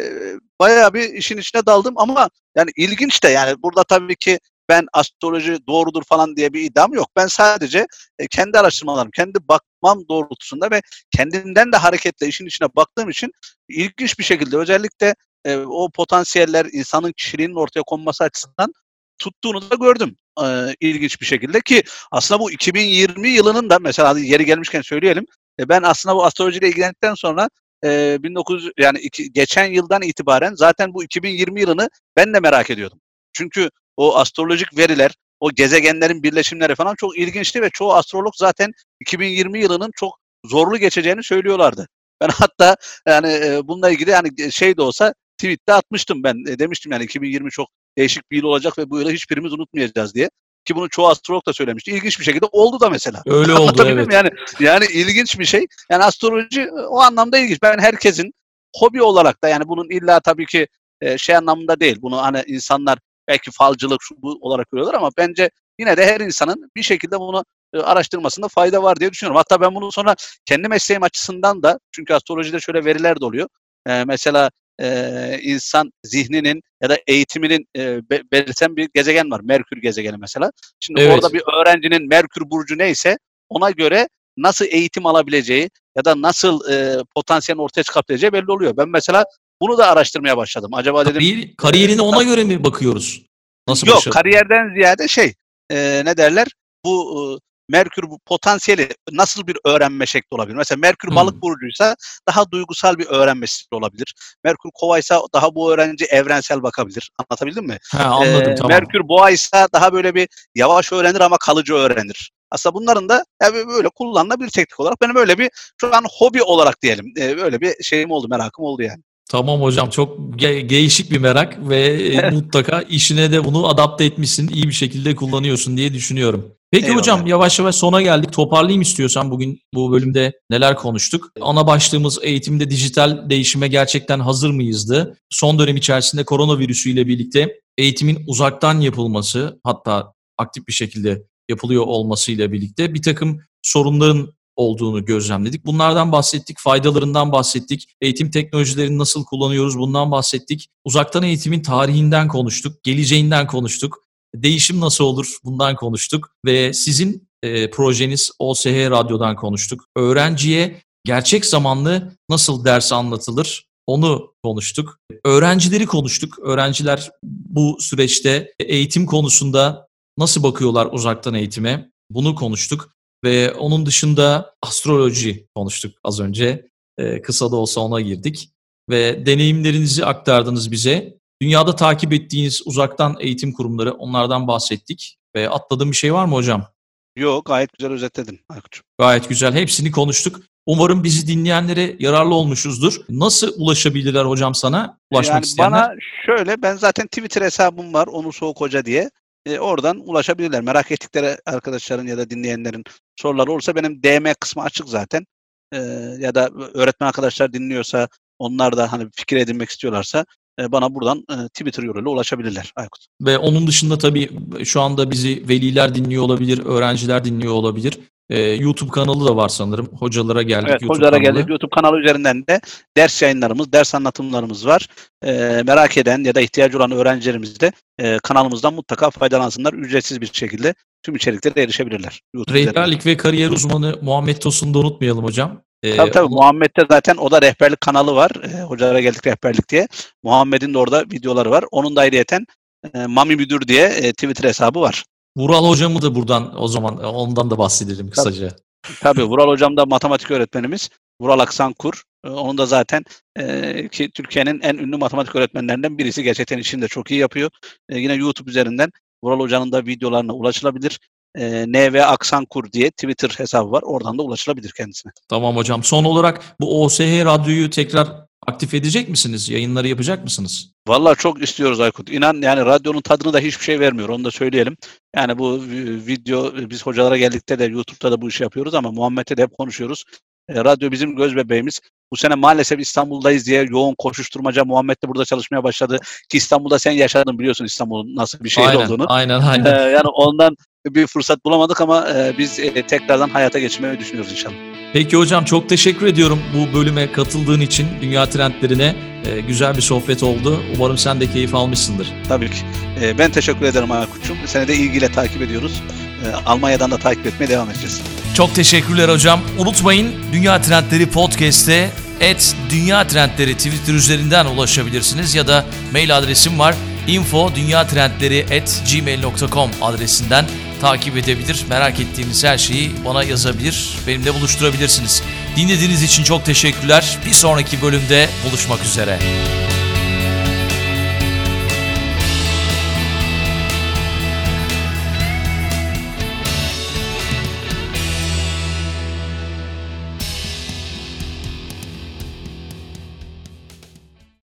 bayağı bir işin içine daldım ama yani ilginç de yani burada tabii ki ben astroloji doğrudur falan diye bir iddiam yok. Ben sadece e, kendi araştırmalarım, kendi bakmam doğrultusunda ve kendimden de hareketle işin içine baktığım için ilginç bir şekilde özellikle e, o potansiyeller insanın kişiliğinin ortaya konması açısından tuttuğunu da gördüm e, ilginç bir şekilde ki aslında bu 2020 yılının da mesela yeri gelmişken söyleyelim e, ben aslında bu astrolojiyle ilgilendikten sonra e, 1900 yani iki, geçen yıldan itibaren zaten bu 2020 yılını ben de merak ediyordum. Çünkü o astrolojik veriler, o gezegenlerin birleşimleri falan çok ilginçti ve çoğu astrolog zaten 2020 yılının çok zorlu geçeceğini söylüyorlardı. Ben hatta yani e, bununla ilgili yani şey de olsa tweette atmıştım ben. E, demiştim yani 2020 çok değişik bir yıl olacak ve bu yılı hiçbirimiz unutmayacağız diye. Ki bunu çoğu astrolog da söylemişti. İlginç bir şekilde oldu da mesela. Öyle [LAUGHS] oldu evet. Yani, yani ilginç bir şey. Yani astroloji e, o anlamda ilginç. Ben herkesin hobi olarak da yani bunun illa tabii ki e, şey anlamında değil. Bunu hani insanlar belki falcılık şu bu olarak görüyorlar ama bence yine de her insanın bir şekilde bunu e, araştırmasında fayda var diye düşünüyorum. Hatta ben bunu sonra kendi mesleğim açısından da çünkü astrolojide şöyle veriler de oluyor. Ee, mesela e, insan zihninin ya da eğitiminin e, belirten bir gezegen var. Merkür gezegeni mesela. Şimdi evet. orada bir öğrencinin Merkür burcu neyse ona göre nasıl eğitim alabileceği ya da nasıl e, potansiyelin ortaya çıkabileceği belli oluyor. Ben mesela bunu da araştırmaya başladım. Acaba dedim Kariyer, kariyerini ona göre mi bakıyoruz? Nasıl Yok, başarı? kariyerden ziyade şey e, ne derler? Bu e, Merkür bu potansiyeli nasıl bir öğrenme şekli olabilir? Mesela Merkür hmm. balık burcuysa daha duygusal bir öğrenme stili olabilir. Merkür kovaysa daha bu öğrenci evrensel bakabilir. Anlatabildim mi? He, anladım ee, tamam. Merkür boğaysa daha böyle bir yavaş öğrenir ama kalıcı öğrenir. Aslında bunların da yani böyle kullanılabilir teknik olarak benim öyle bir şu an hobi olarak diyelim. E, böyle bir şeyim oldu, merakım oldu yani. Tamam hocam çok ge- değişik bir merak ve e, [LAUGHS] mutlaka işine de bunu adapte etmişsin, iyi bir şekilde kullanıyorsun diye düşünüyorum. Peki Eyvallah. hocam yavaş yavaş sona geldik. Toparlayayım istiyorsan bugün bu bölümde neler konuştuk. Ana başlığımız eğitimde dijital değişime gerçekten hazır mıyızdı? Son dönem içerisinde koronavirüsüyle birlikte eğitimin uzaktan yapılması hatta aktif bir şekilde yapılıyor olmasıyla birlikte bir takım sorunların olduğunu gözlemledik. Bunlardan bahsettik, faydalarından bahsettik, eğitim teknolojilerini nasıl kullanıyoruz bundan bahsettik. Uzaktan eğitimin tarihinden konuştuk, geleceğinden konuştuk. Değişim nasıl olur bundan konuştuk ve sizin e, projeniz OSH Radyo'dan konuştuk. Öğrenciye gerçek zamanlı nasıl ders anlatılır onu konuştuk. Öğrencileri konuştuk. Öğrenciler bu süreçte eğitim konusunda nasıl bakıyorlar uzaktan eğitime? Bunu konuştuk. Ve onun dışında astroloji konuştuk az önce. Ee, kısa da olsa ona girdik. Ve deneyimlerinizi aktardınız bize. Dünyada takip ettiğiniz uzaktan eğitim kurumları onlardan bahsettik. Ve atladığım bir şey var mı hocam? Yok gayet güzel özetledin Aykut'cum. Gayet güzel. Hepsini konuştuk. Umarım bizi dinleyenlere yararlı olmuşuzdur. Nasıl ulaşabilirler hocam sana? Ulaşmak yani isteyenler. bana şöyle ben zaten Twitter hesabım var Onur Soğuk Hoca diye. E, oradan ulaşabilirler. Merak ettikleri arkadaşların ya da dinleyenlerin soruları olursa benim DM kısmı açık zaten. E, ya da öğretmen arkadaşlar dinliyorsa onlar da hani fikir edinmek istiyorlarsa bana buradan e, Twitter yoluyla ulaşabilirler Aykut. Ve onun dışında tabii şu anda bizi veliler dinliyor olabilir, öğrenciler dinliyor olabilir. Ee, YouTube kanalı da var sanırım. Hocalara geldik. Evet, YouTube Hocalara kanalı. geldik. YouTube kanalı üzerinden de ders yayınlarımız, ders anlatımlarımız var. E, merak eden ya da ihtiyacı olan öğrencilerimiz de e, kanalımızdan mutlaka faydalansınlar. Ücretsiz bir şekilde tüm içeriklere erişebilirler. Rehberlik ve kariyer uzmanı Muhammed Tosun'u da unutmayalım hocam. Ee, Tabii tabii onu- Muhammed'de zaten o da rehberlik kanalı var. E, hocalara geldik rehberlik diye. Muhammed'in de orada videoları var. Onun da ayrıyeten e, Mami Müdür diye e, Twitter hesabı var. Vural hocamı da buradan o zaman e, ondan da bahsedelim kısaca. Tabii Vural hocam da matematik öğretmenimiz. Vural Aksankur. E, onun da zaten e, ki Türkiye'nin en ünlü matematik öğretmenlerinden birisi. Gerçekten işini de çok iyi yapıyor. E, yine YouTube üzerinden Vural hocanın da videolarına ulaşılabilir. E, NV Aksankur diye Twitter hesabı var. Oradan da ulaşılabilir kendisine. Tamam hocam. Son olarak bu OSH radyoyu tekrar aktif edecek misiniz? Yayınları yapacak mısınız? Vallahi çok istiyoruz Aykut. İnan yani radyonun tadını da hiçbir şey vermiyor. Onu da söyleyelim. Yani bu video biz hocalara geldikte de YouTube'da da bu işi yapıyoruz ama Muhammed'le de hep konuşuyoruz. E, radyo bizim göz bebeğimiz. Bu sene maalesef İstanbul'dayız diye yoğun koşuşturmaca Muhammed de burada çalışmaya başladı. Ki İstanbul'da sen yaşadın biliyorsun İstanbul'un nasıl bir şehir aynen, olduğunu. aynen, aynen. yani ondan bir fırsat bulamadık ama e, biz e, tekrardan hayata geçirmeyi düşünüyoruz inşallah. Peki hocam çok teşekkür ediyorum bu bölüme katıldığın için. Dünya trendlerine e, güzel bir sohbet oldu. Umarım sen de keyif almışsındır. Tabii ki. E, ben teşekkür ederim Aykut'cum. Seni de ilgiyle takip ediyoruz. E, Almanya'dan da takip etmeye devam edeceğiz. Çok teşekkürler hocam. Unutmayın Dünya Trendleri Podcast'te et Dünya Trendleri Twitter üzerinden ulaşabilirsiniz ya da mail adresim var info trendleri at gmail.com adresinden takip edebilir. Merak ettiğiniz her şeyi bana yazabilir, benimle buluşturabilirsiniz. Dinlediğiniz için çok teşekkürler. Bir sonraki bölümde buluşmak üzere.